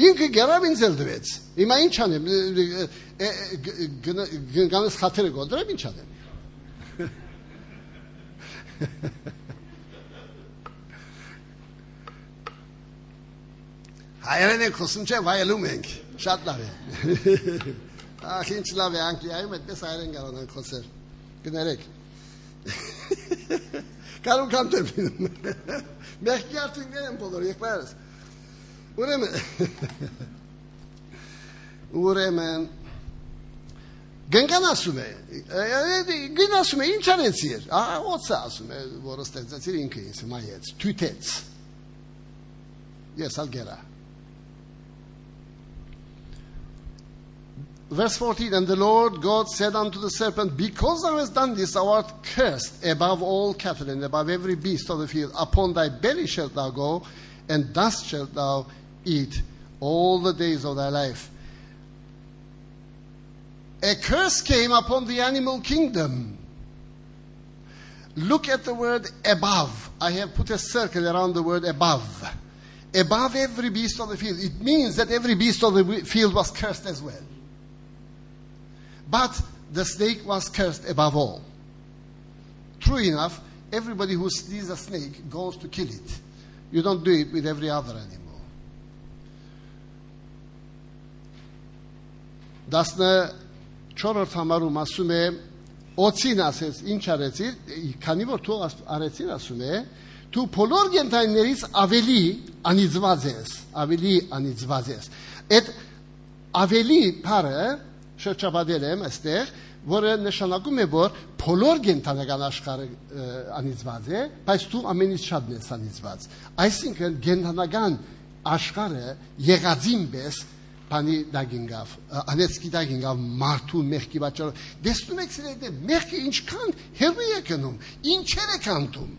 A: Ինքը գերավ ինձ էլ տվեց։ Հիմա ինչ անեմ, գնանս խաթերը գոդրեմ, ինչ անեմ։ Հայերեն ենք խոսում չէ, վայելում ենք։ Շատ լավ է։ Ախ, ինչ լավ է Անգլիայում այդպես հայերեն կարողանանք խոսել։ Գներեք։ Կարում կամ տեպինում։ Մեղքի արդյունքներ են բոլոր եղբայրս։ Ուրեմն Ուրեմն Գնկան ասում է, գին ասում է, ինչ անեցիր, ահա ոցը ասում է, որը ստեղծեցիր ինքը ինձ, մայեց, թույթեց, Yes, I'll get Verse 14 And the Lord God said unto the serpent, Because thou hast done this, thou art cursed above all cattle and above every beast of the field. Upon thy belly shalt thou go, and dust shalt thou eat all the days of thy life. A curse came upon the animal kingdom. Look at the word above. I have put a circle around the word above. Above every beast of the field. It means that every beast of the field was cursed as well. But the snake was cursed above all. True enough, everybody who sees a snake goes to kill it. You don't do it with every other animal. Դասնը չորրորդ համարում ասում է օծին ասեց ինչ արեցի քանի որ թող արեցին ասում է դու բոլոր գենթայներից ավելի անիծված ես ավելի անիծված ես այդ ավելի բառը շրջապատել եմ այստեղ որը նշանակում է որ բոլոր գենթանական աշխարհը անիծված է բայց դու ամենից շատն ես անիծված այսինքն գենթանական աշխարհը եղածին պես բանի դագինգավ անեցկի դագինգավ մարդու մեղքի պատճառով դեսնում եք սիրելի մեղքը ինչքան հերու է կնում ինչեր է կանտում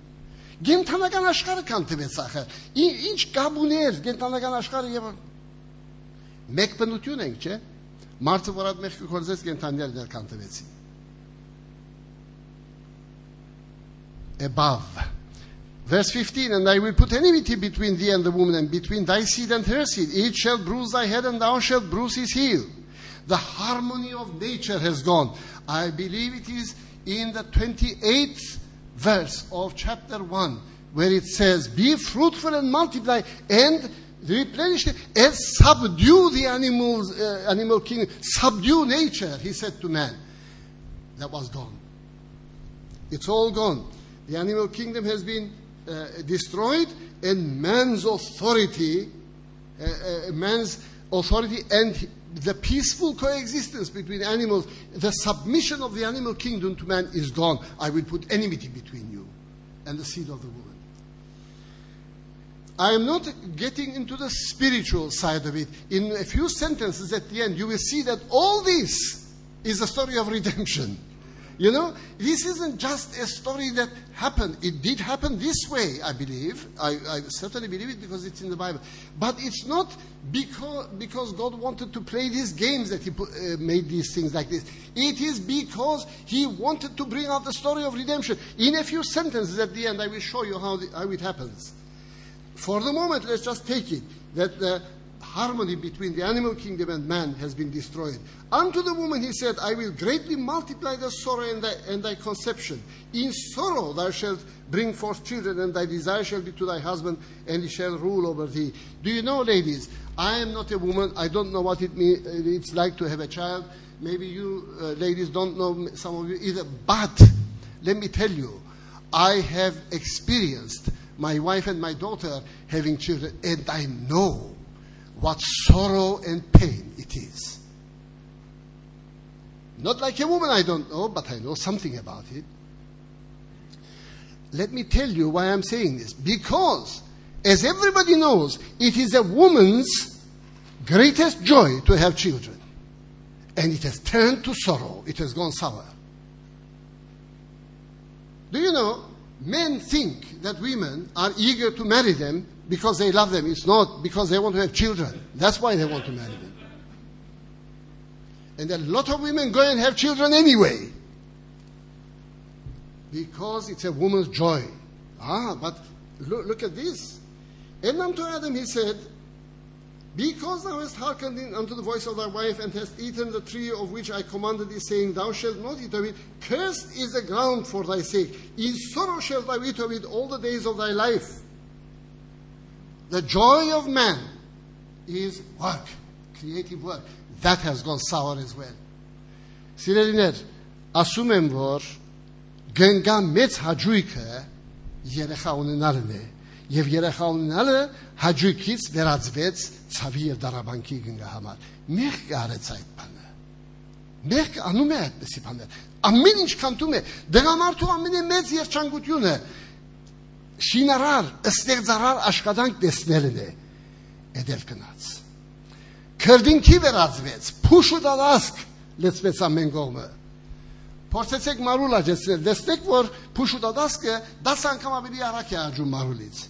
A: գենթանական աշխարհը կանտվեց ախը ինչ կաբուներ գենթանական աշխարհը եւ մեկ բնություն ենք չէ Marți vor admech că corzesc în tandier. Above. Verse 15, And I will put enmity between thee and the woman, and between thy seed and her seed. Each shall bruise thy head, and thou shalt bruise his heel. The harmony of nature has gone. I believe it is in the 28th verse of chapter 1, where it says, Be fruitful and multiply, and replenish it, and subdue the animals, uh, animal kingdom, subdue nature, he said to man. That was gone. It's all gone. The animal kingdom has been uh, destroyed, and man's authority, uh, uh, man's authority and the peaceful coexistence between animals, the submission of the animal kingdom to man is gone. I will put enmity between you and the seed of the woman. I am not getting into the spiritual side of it. In a few sentences at the end, you will see that all this is a story of redemption. You know, this isn't just a story that happened. It did happen this way, I believe. I, I certainly believe it because it's in the Bible. But it's not because, because God wanted to play these games that He put, uh, made these things like this. It is because He wanted to bring out the story of redemption. In a few sentences at the end, I will show you how, the, how it happens. For the moment, let's just take it that the harmony between the animal kingdom and man has been destroyed. Unto the woman he said, I will greatly multiply the sorrow and thy, and thy conception. In sorrow thou shalt bring forth children, and thy desire shall be to thy husband, and he shall rule over thee. Do you know, ladies, I am not a woman. I don't know what it mean, it's like to have a child. Maybe you uh, ladies don't know, some of you either. But let me tell you, I have experienced my wife and my daughter having children, and I know what sorrow and pain it is. Not like a woman, I don't know, but I know something about it. Let me tell you why I'm saying this. Because, as everybody knows, it is a woman's greatest joy to have children. And it has turned to sorrow, it has gone sour. Do you know, men think that women are eager to marry them because they love them. It's not because they want to have children. That's why they want to marry them. And a lot of women go and have children anyway. Because it's a woman's joy. Ah, but look, look at this. And unto Adam he said, Because thou hast hearkened unto the voice of thy wife, and hast eaten the tree of which I commanded thee, saying, Thou shalt not eat of it, cursed is the ground for thy sake. In sorrow shalt thou eat of it all the days of thy life. The joy of man is work, creative work. That has gone sour as well. Սիրելիներ, ասում եմ, որ գնգա մեծ հաջույքը երեխա ունենալն է եւ երեխա ունենալը հաջույքից վերածվեց ցավի եւ դարաբանքի գնգա համար։ Մեղ կարեց այդ բանը։ Մեղ անում է այդպեսի բաներ։ Ամեն ինչ կանտում է։ Դրամարտու ամենամեծ երջանկությունը շինարար, ստեղծարար աշխատանք տեսնելն է։ էդել գնաց։ Քրդինքի վերածվեց, փուշու դալասկ լեցվեց ամեն կողմը։ Փորձեցեք մարուլ աճեցնել, դեսնեք, որ փուշու դալասկը 10 անգամ ավելի արագ է աճում մարուլից։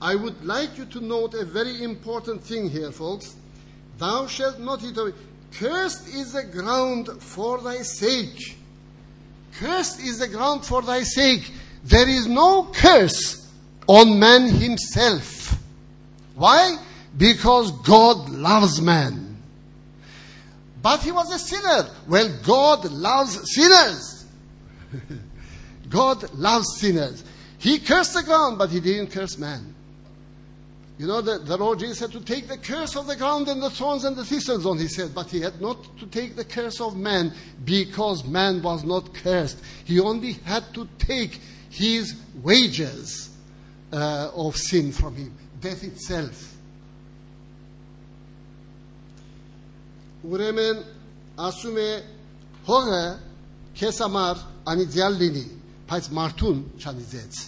A: I would like you to note a very important thing here folks. Thou shalt not eat of it. Cursed is the ground for thy sake. Cursed is the ground for thy sake. There is no curse on man himself. Why? Because god loves man. But he was a sinner. Well, God loves sinners. God loves sinners. He cursed the ground, but he didn't curse man. You know, the, the Lord Jesus had to take the curse of the ground and the thorns and the thistles on his head, but he had not to take the curse of man because man was not cursed. He only had to take his wages uh, of sin from him, death itself. Ուրեմն ասում է հողը քեզ համար անիդեալ լինի, բայց մարդուն չանիծեց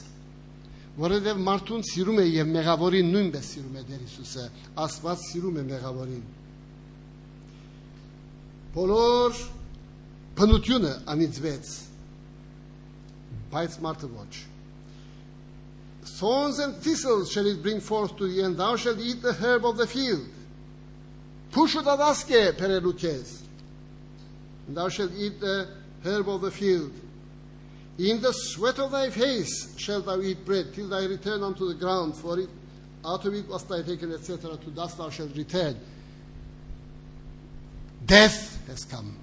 A: որովհետև մարդուն սիրում է եւ մեղավորին նույնպես սիրում է Տեր Հիսուսը Աստված սիրում է մեղավորին բոլոր բնությունը անիծվեց բայց մարդը ոչ Thorns and thistles shall it bring forth to thee, and thou shalt eat the herb of the field. Pushu dadaske perelukes. And thou shalt eat the herb of the field. In the sweat of thy face shalt thou eat bread till thy return unto the ground, for it out of it was thy taken, etc. To dust thou shalt return. Death has come.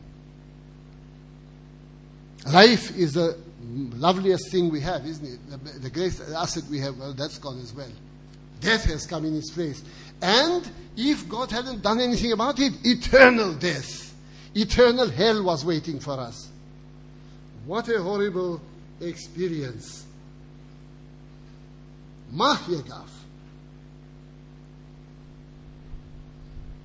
A: Life is the loveliest thing we have, isn't it? The, the greatest asset we have, well, that's gone as well. Death has come in its place. And if God hadn't done anything about it, eternal death, eternal hell was waiting for us. What a horrible experience. Mah եկավ։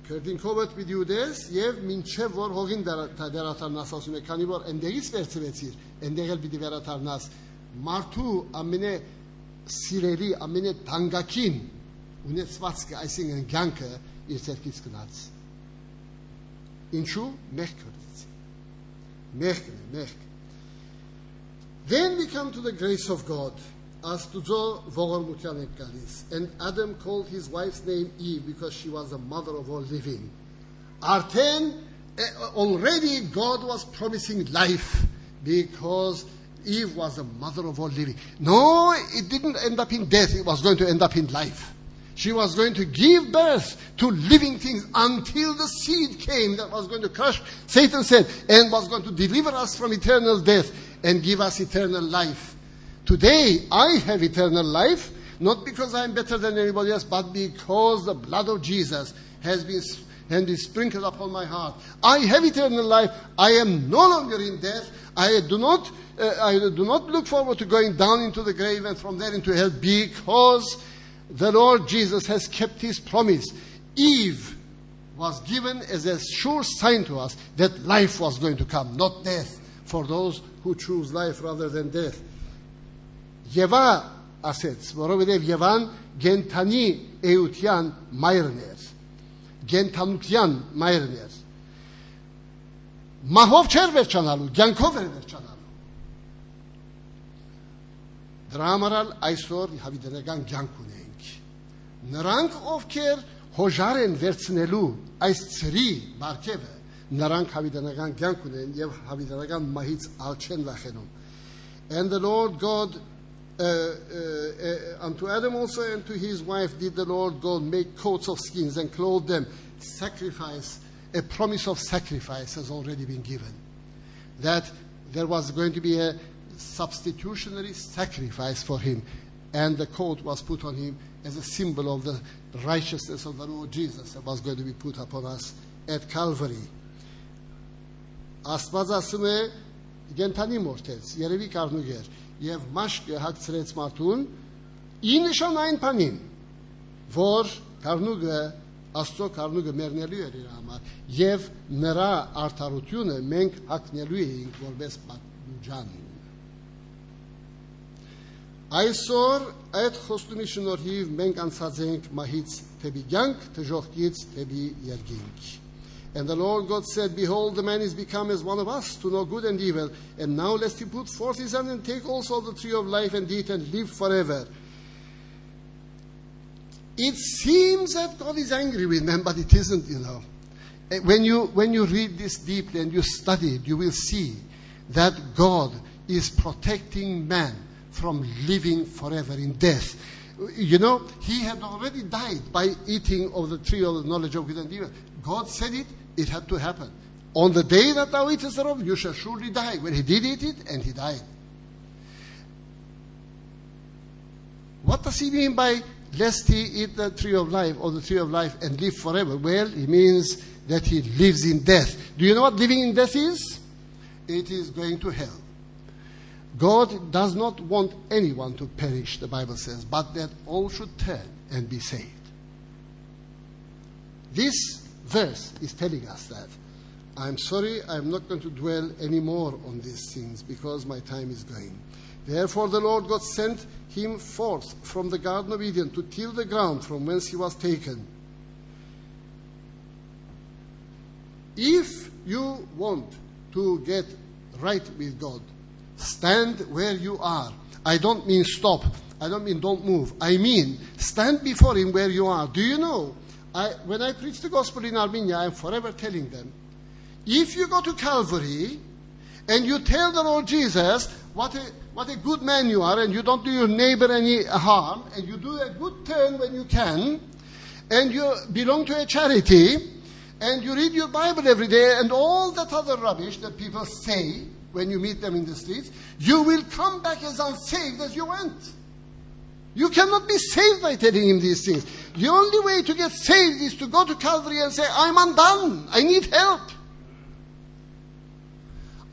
A: Քրդինքովդ պիտի ուտես եւ մինչեւ որ հողին դերաթարնաս ասում է, քանի որ այնտեղից վերցրեցիր, այնտեղ էլ պիտի վերաթարնաս մարդու ամենե սիրելի, ամենե und jetzt was geisingen ganke ist es kis knatz in shu mech koditz mech mech then we come to the grace of god as to zo voror mutanet galis and adam called his wife's name eve because she was the mother of all living arten eh, already god was promising life because Eve was the mother of all living. No, it didn't end up in death. It was going to end up in life. She was going to give birth to living things until the seed came that was going to crush, Satan said, and was going to deliver us from eternal death and give us eternal life. Today, I have eternal life, not because I'm better than anybody else, but because the blood of Jesus has been and is sprinkled upon my heart. I have eternal life. I am no longer in death. I do not, uh, I do not look forward to going down into the grave and from there into hell because the Lord Jesus has kept his promise. Eve was given as a sure sign to us that life was going to come, not death, for those who choose life rather than death. Եվա ասեց, որովհետև Եվան գենթանի էության մայրն էր, գենթանության մայրն էր։ Մահով չէր վերջանալու, ցանկով էր վերջանալու։ Դրա համար այսօր հավիտենական ցանկ ունենք։ Նրանք, ովքեր հոժար են վերցնելու այս ծրի բարգևը, նրանք հավիտենական ցանկ ունեն եւ հավիտենական մահից ալ չեն վախենում։ And the Lord God uh, uh, uh, unto Adam also and to his wife did the Lord God make coats of skins and clothe them. Sacrifice, a promise of sacrifice has already been given. That there was going to be a substitutionary sacrifice for him, and the coat was put on him as a symbol of the righteousness of the Lord Jesus that was going to be put upon us at Calvary. Աստված ասում է գենթանի մորթեց, երևի կառնուգեր եւ մաշկը հացրեց մարդուն ի նշան այն բանին որ Կարնուգը Աստծո կառնուկը մեռնելու էր իր համար եւ նրա արդարությունը մենք հակնելու էինք որպես պատմուջան Այսօր այդ խոստումի շնորհիվ մենք անցած ենք մահից թեպի կյանք, դժոխքից թեպի երկինք։ And the Lord God said, Behold, the man is become as one of us to know good and evil. And now lest he put forth his hand and take also the tree of life and eat and live forever. It seems that God is angry with man, but it isn't, you know. Eh, When you, when you read this deeply and you study it, you will see that God is protecting man from living forever in death. You know, he had already died by eating of the tree of the knowledge of good and evil. God said it, it had to happen. On the day that thou eatest thereof, you shall surely die. When he did eat it, and he died. What does he mean by lest he eat the tree of life or the tree of life and live forever? Well, he means that he lives in death. Do you know what living in death is? It is going to hell. God does not want anyone to perish, the Bible says, but that all should turn and be saved. This verse is telling us that. I'm sorry, I'm not going to dwell any more on these things because my time is going. Therefore, the Lord God sent him forth from the Garden of Eden to till the ground from whence he was taken. If you want to get right with God, stand where you are. I don't mean stop. I don't mean don't move. I mean stand before Him where you are. Do you know? I, when I preach the gospel in Armenia, I'm forever telling them if you go to Calvary and you tell the Lord Jesus what a, what a good man you are, and you don't do your neighbor any harm, and you do a good turn when you can, and you belong to a charity, and you read your Bible every day, and all that other rubbish that people say when you meet them in the streets, you will come back as unsaved as you went. You cannot be saved by telling him these things. The only way to get saved is to go to Calvary and say, I'm undone. I need help.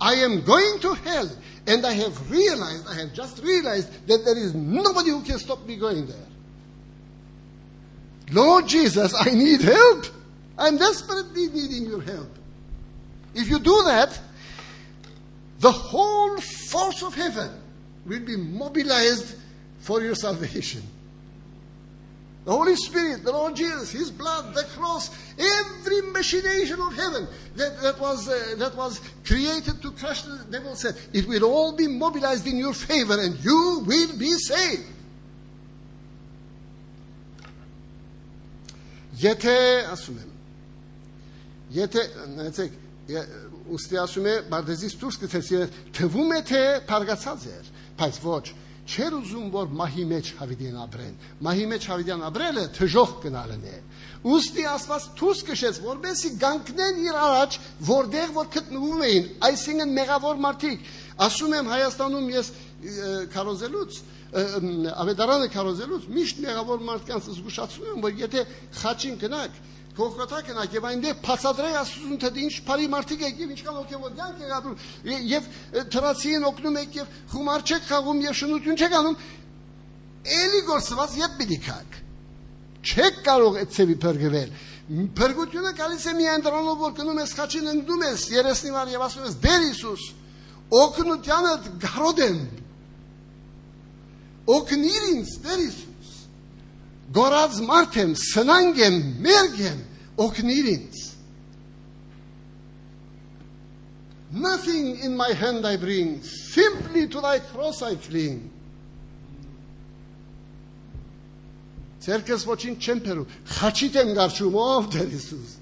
A: I am going to hell. And I have realized, I have just realized that there is nobody who can stop me going there. Lord Jesus, I need help. I'm desperately needing your help. If you do that, the whole force of heaven will be mobilized for your salvation. The Holy Spirit, the Lord Jesus, His blood, the cross, every machination of heaven that, that, was, uh, that was created to crush the devil said, it will all be mobilized in your favor and you will be saved. Yete, asumem. Yete, ne take. Ուստի ասում է բարդեզից դուրս գցեց, թվում է թե բարգացած էր, բայց ոչ, չեր ուզում որ մահի մեջ հավիդին ապրեն։ Մահի մեջ հավիդյան ապրելը թժող կնալն է։ Ոստի Աստված ցույց կշեց, որբեսի գանկնեն իր առաջ, որտեղ որ գտնվում էին, այսինքն մեղավոր մարդիկ։ Ասում եմ Հայաստանում ես քարոզելուց ավետարանը քարոզելուց միշտ մեղավոր մարդկանց զգուշացնում եմ, որ եթե խաչին գնաք, Կողքոթա կնակ եւ այնտեղ փածադրեք Աստծուն թե ինչ բարի մարդիկ եք եւ ինչքան ոգեվոր կյանք եք ապրում եւ թրացին օգնում եք եւ խումար չեք խաղում եւ շնություն չեք անում էլի գործված եւ պիտի քակ չեք կարող այդ ծեվի բերգվել Բերգությունը գալիս է միայն դրանով որ գնում ես խաչին ընդդում ես երեսնի վար եւ ասում ես Տեր Հիսուս օգնությանը գարոդեմ օգնիր ինձ Տեր Հիսուս գորած մարդ եմ, սնանկ եմ, մերգ եմ, օգնիր ինձ։ Nothing in my hand I bring, simply to thy cross I cling. Ցերկես ոչինչ չեմ փերու, խաչիդ եմ գարչում ով Տեր Հիսուս։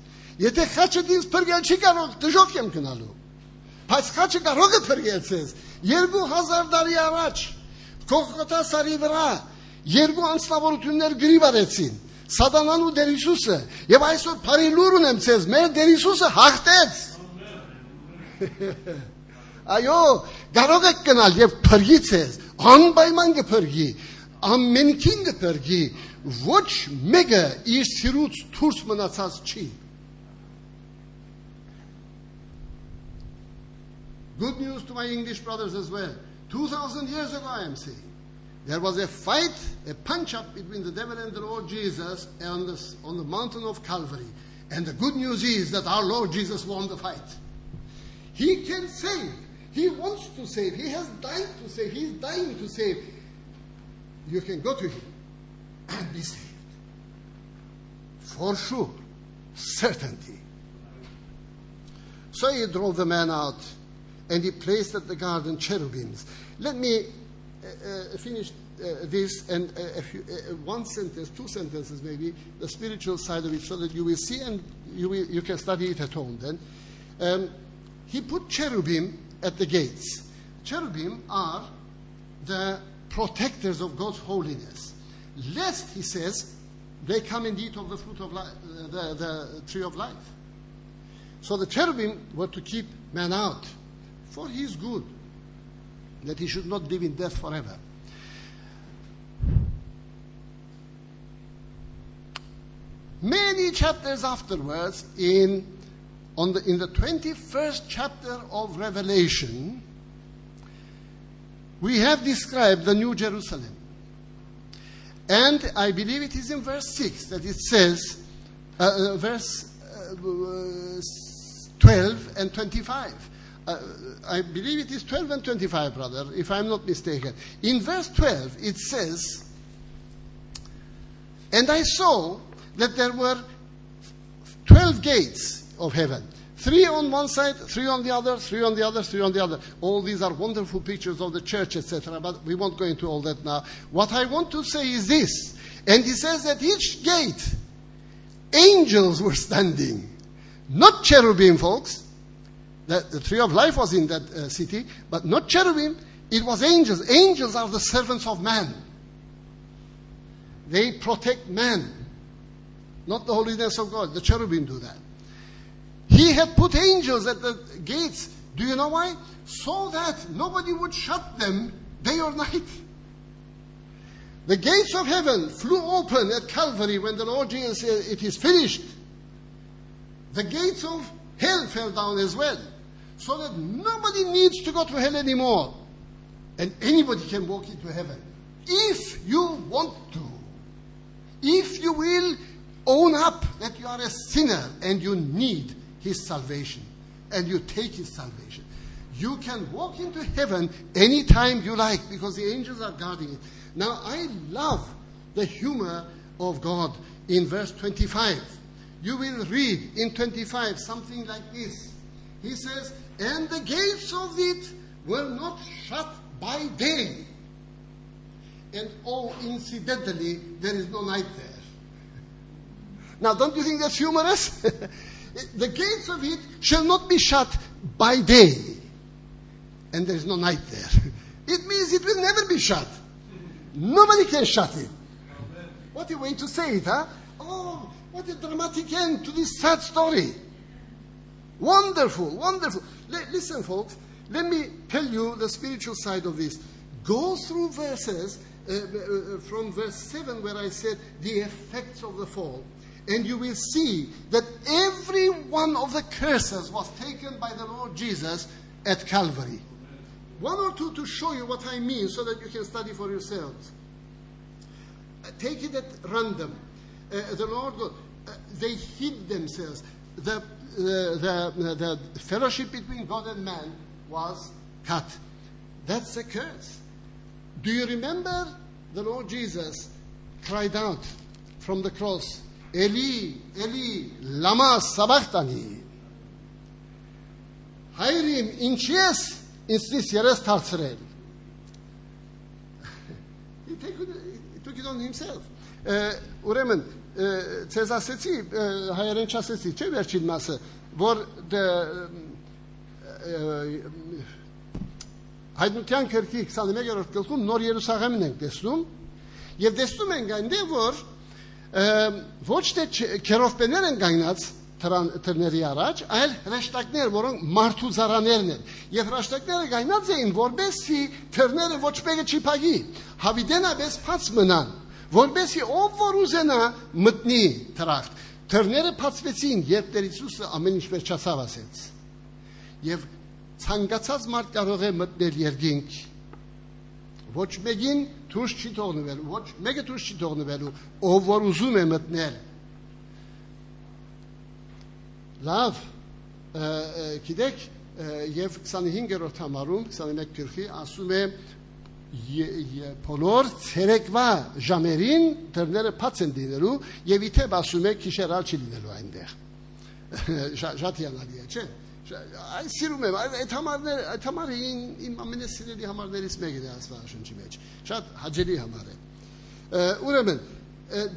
A: Եթե խաչը դից փրկել չի կարող, դժոխք եմ գնալու։ Բայց խաչը կարող է փրկել ցես 2000 տարի առաջ Կողկոտա սարի վրա երկու անձնավորություններ գրի վարեցին Սատանան ու Տեր Հիսուսը եւ այսօր բարի լուր ունեմ ցեզ մեր Տեր Հիսուսը հաղթեց Այո կարող եք գնալ եւ փրկի ցեզ անպայման կփրկի ամենքին կփրկի ոչ մեկը իր սիրուց դուրս մնացած չի Good news to my English brothers as well. 2000 years ago, I am saying. There was a fight, a punch up between the devil and the Lord Jesus on the, on the mountain of Calvary. And the good news is that our Lord Jesus won the fight. He can save. He wants to save. He has died to save. He is dying to save. You can go to Him and be saved. For sure. Certainty. So he drove the man out and he placed at the garden cherubims. Let me uh, uh, finish uh, this and few, one sentence, two sentences maybe, the spiritual side of it, so that you will see and you, will, you can study it at home then. Um, he put cherubim at the gates. Cherubim are the protectors of God's holiness. Lest, he says, they come and eat of the fruit of life, the, the tree of life. So the cherubim were to keep man out for his good, that he should not live in death forever. Many chapters afterwards, in, on the, in the 21st chapter of Revelation, we have described the New Jerusalem. And I believe it is in verse 6 that it says, uh, uh, verse uh, 12 and 25. Uh, I believe it is 12 and 25, brother, if I'm not mistaken. In verse 12, it says, And I saw that there were 12 gates of heaven. Three on one side, three on the other, three on the other, three on the other. All these are wonderful pictures of the church, etc., but we won't go into all that now. What I want to say is this. And he says that each gate, angels were standing. Not cherubim, folks. The, the tree of life was in that uh, city, but not cherubim. It was angels. Angels are the servants of man. They protect man, not the holiness of God. The cherubim do that. He had put angels at the gates. Do you know why? So that nobody would shut them day or night. The gates of heaven flew open at Calvary when the Lord Jesus said, It is finished. The gates of hell fell down as well. So that nobody needs to go to hell anymore. And anybody can walk into heaven. If you want to. If you will own up that you are a sinner and you need his salvation and you take his salvation. You can walk into heaven anytime you like because the angels are guarding it. Now, I love the humor of God in verse 25. You will read in 25 something like this. He says, And the gates of it were not shut by day. And oh, incidentally, there is no night there. Now, don't you think that's humorous? the gates of it shall not be shut by day, and there is no night there. It means it will never be shut. Nobody can shut it. What a way to say it, huh? Oh, what a dramatic end to this sad story. Wonderful, wonderful. Listen, folks, let me tell you the spiritual side of this. Go through verses uh, uh, from verse 7 where I said the effects of the fall and you will see that every one of the curses was taken by the Lord Jesus at Calvary. One or two to show you what I mean so that you can study for yourselves. Uh, take it at random. Uh, the Lord uh, they hid themselves. The, the, the, the fellowship between God and man was cut. That's a curse. Do you remember the Lord Jesus cried out from the cross, Eli, Eli, lama sabachthani. Հայրիմ, ինչի ես ինձնից երես դարձրել։ He took it, he took it on himself. Ուրեմն ցեզ ասեցի հայերեն չասեցի, չէ՞ վերջին մասը, որ Հայտնության քրքի 21-րդ գլխում նոր Երուսաղեմն ենք տեսնում եւ տեսնում ենք այնտեղ որ ոչ թե քերովպեներ են գայնած թրների առաջ, այլ հրաշտակներ, որոնք մարդու զարաներն են։ Եվ հրաշտակները գայնած էին, որբեսի թրները ոչ մեկը չի փագի։ Հավիդենաբես փած մնան, որբեսի ով որ ուզենա մտնի թրախտ։ Թրները փածվեցին, երբ Տեր Հիսուսը ամեն ինչ վերջացավ ասեց։ Եվ ցանկացած մարդ կարող է մտնել երկինք, ոչ մեկին դուրս չի թողնվելու, ոչ մեկը դուրս չի թողնվելու, ով որ ուզում է մտնել։ Լավ, գիտեք, եւ 25-րդ համարում 21 գլխի ասում է բոլոր ցերեկվա ժամերին դռները բաց են դինելու եւ իթե ասում է քիշերալ չի լինելու այնտեղ Շա- շատ հիանալի է, չէ՞։ Այս սիրում եմ, այդ- համարներ, այդ համարը իմ, ամենասիրելի համարներից մեկն է Աստվածաշնչի մեջ։ Շատ հաճելի համար է։ Ուրեմն,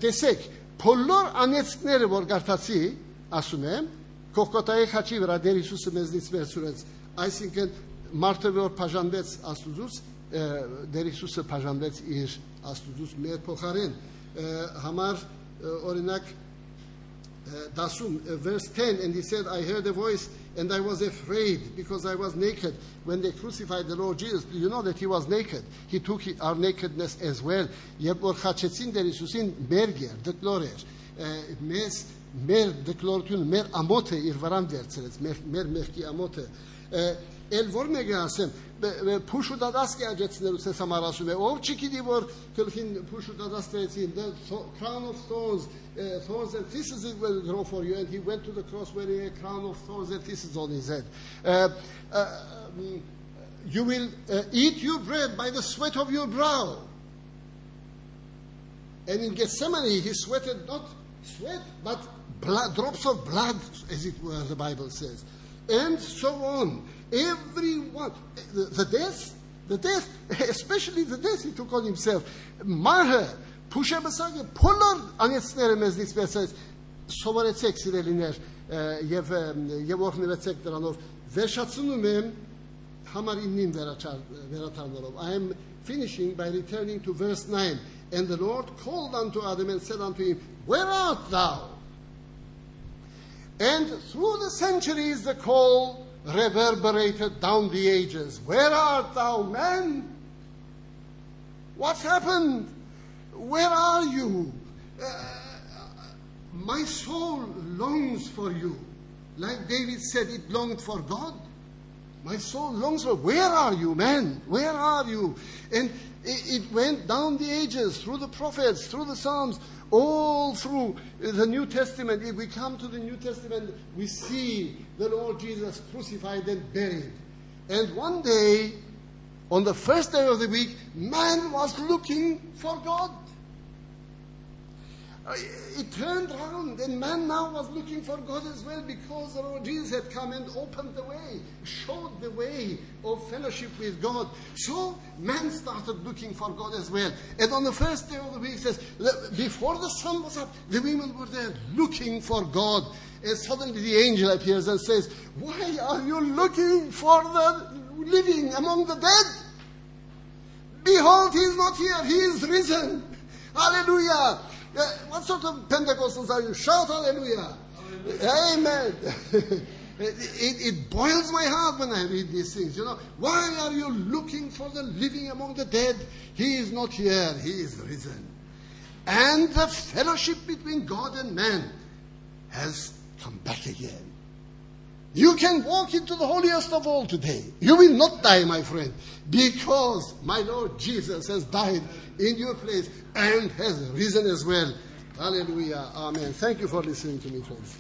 A: տեսեք, բոլոր անեցքները, որ գարտացի, ասում եմ, Կողկոտայի խաչի վրա Տեր Հիսուսը մեզնից վերցրեց, այսինքն մարդը որ բաժանվեց Աստուծուց, ը, Տեր Հիսուսը բաժանվեց իր Աստուծուց մեր փոխարեն։ Համար օրինակ uh, verse 10, and he said, I heard a voice and I was afraid because I was naked. When they crucified the Lord Jesus, you know that he was naked. He took our nakedness as well. Երբ որ խաչեցին Տեր Հիսուսին մերգեր, դկլոր էր, ը, մեզ մեր դկլորությունը, մեր ամոթը իր վրան վերցրեց, մեր մեր մեղքի ամոթը։ elvor megasen pushu da das gadgetsne u se samarasume ovči kidivor kelkin pushu da das tezin the crown of thorns thorns and thistles it will grow for you. And he went to the cross wearing a crown of thorns and thistles on his head uh, uh, um, you will uh, eat your bread by the sweat of your brow. And in Gethsemane he sweated not sweat but blood, drops of blood as it were the Bible says. And so on. Everyone, the, the death, the death, especially the death he took on himself. Marը, փուշաբսակը, բոլոր անեցները մեզնից վերցրեց, սովորեցեք սիրելիներ ը, եւ ը, եւ օրհնվեցեք դրանով վերջացնում եմ համար 9-ին վերաչար- վերաթարնելով I am finishing by returning to verse 9 and the Lord called unto Adam and said unto him where art thou and through the centuries the call reverberated down the ages. Where art thou man? What's happened? Where are you? Uh, my soul longs for you. Like David said it longed for God. My soul longs for where are you, man? Where are you? And it, it went down the ages, through the prophets, through the Psalms, all through the New Testament. If we come to the New Testament, we see the Lord Jesus crucified and buried. And one day, on the first day of the week, man was looking for God. It turned around, and man now was looking for God as well because the Lord Jesus had come and opened the way, showed the way of fellowship with God. So man started looking for God as well. And on the first day of the week, says, before the sun was up, the women were there looking for God. And suddenly the angel appears and says, Why are you looking for the living among the dead? Behold, he is not here, he is risen. Hallelujah. What sort of Pentecostals are you? Shout hallelujah. Amen. it, it boils my heart when I read these things. You know, why are you looking for the living among the dead? He is not here, he is risen. And the fellowship between God and man has come back again. You can walk into the holiest of all today. You will not die, my friend, because my Lord Jesus has died in your place and has risen as well. Hallelujah. Amen. Thank you for listening to me, friends.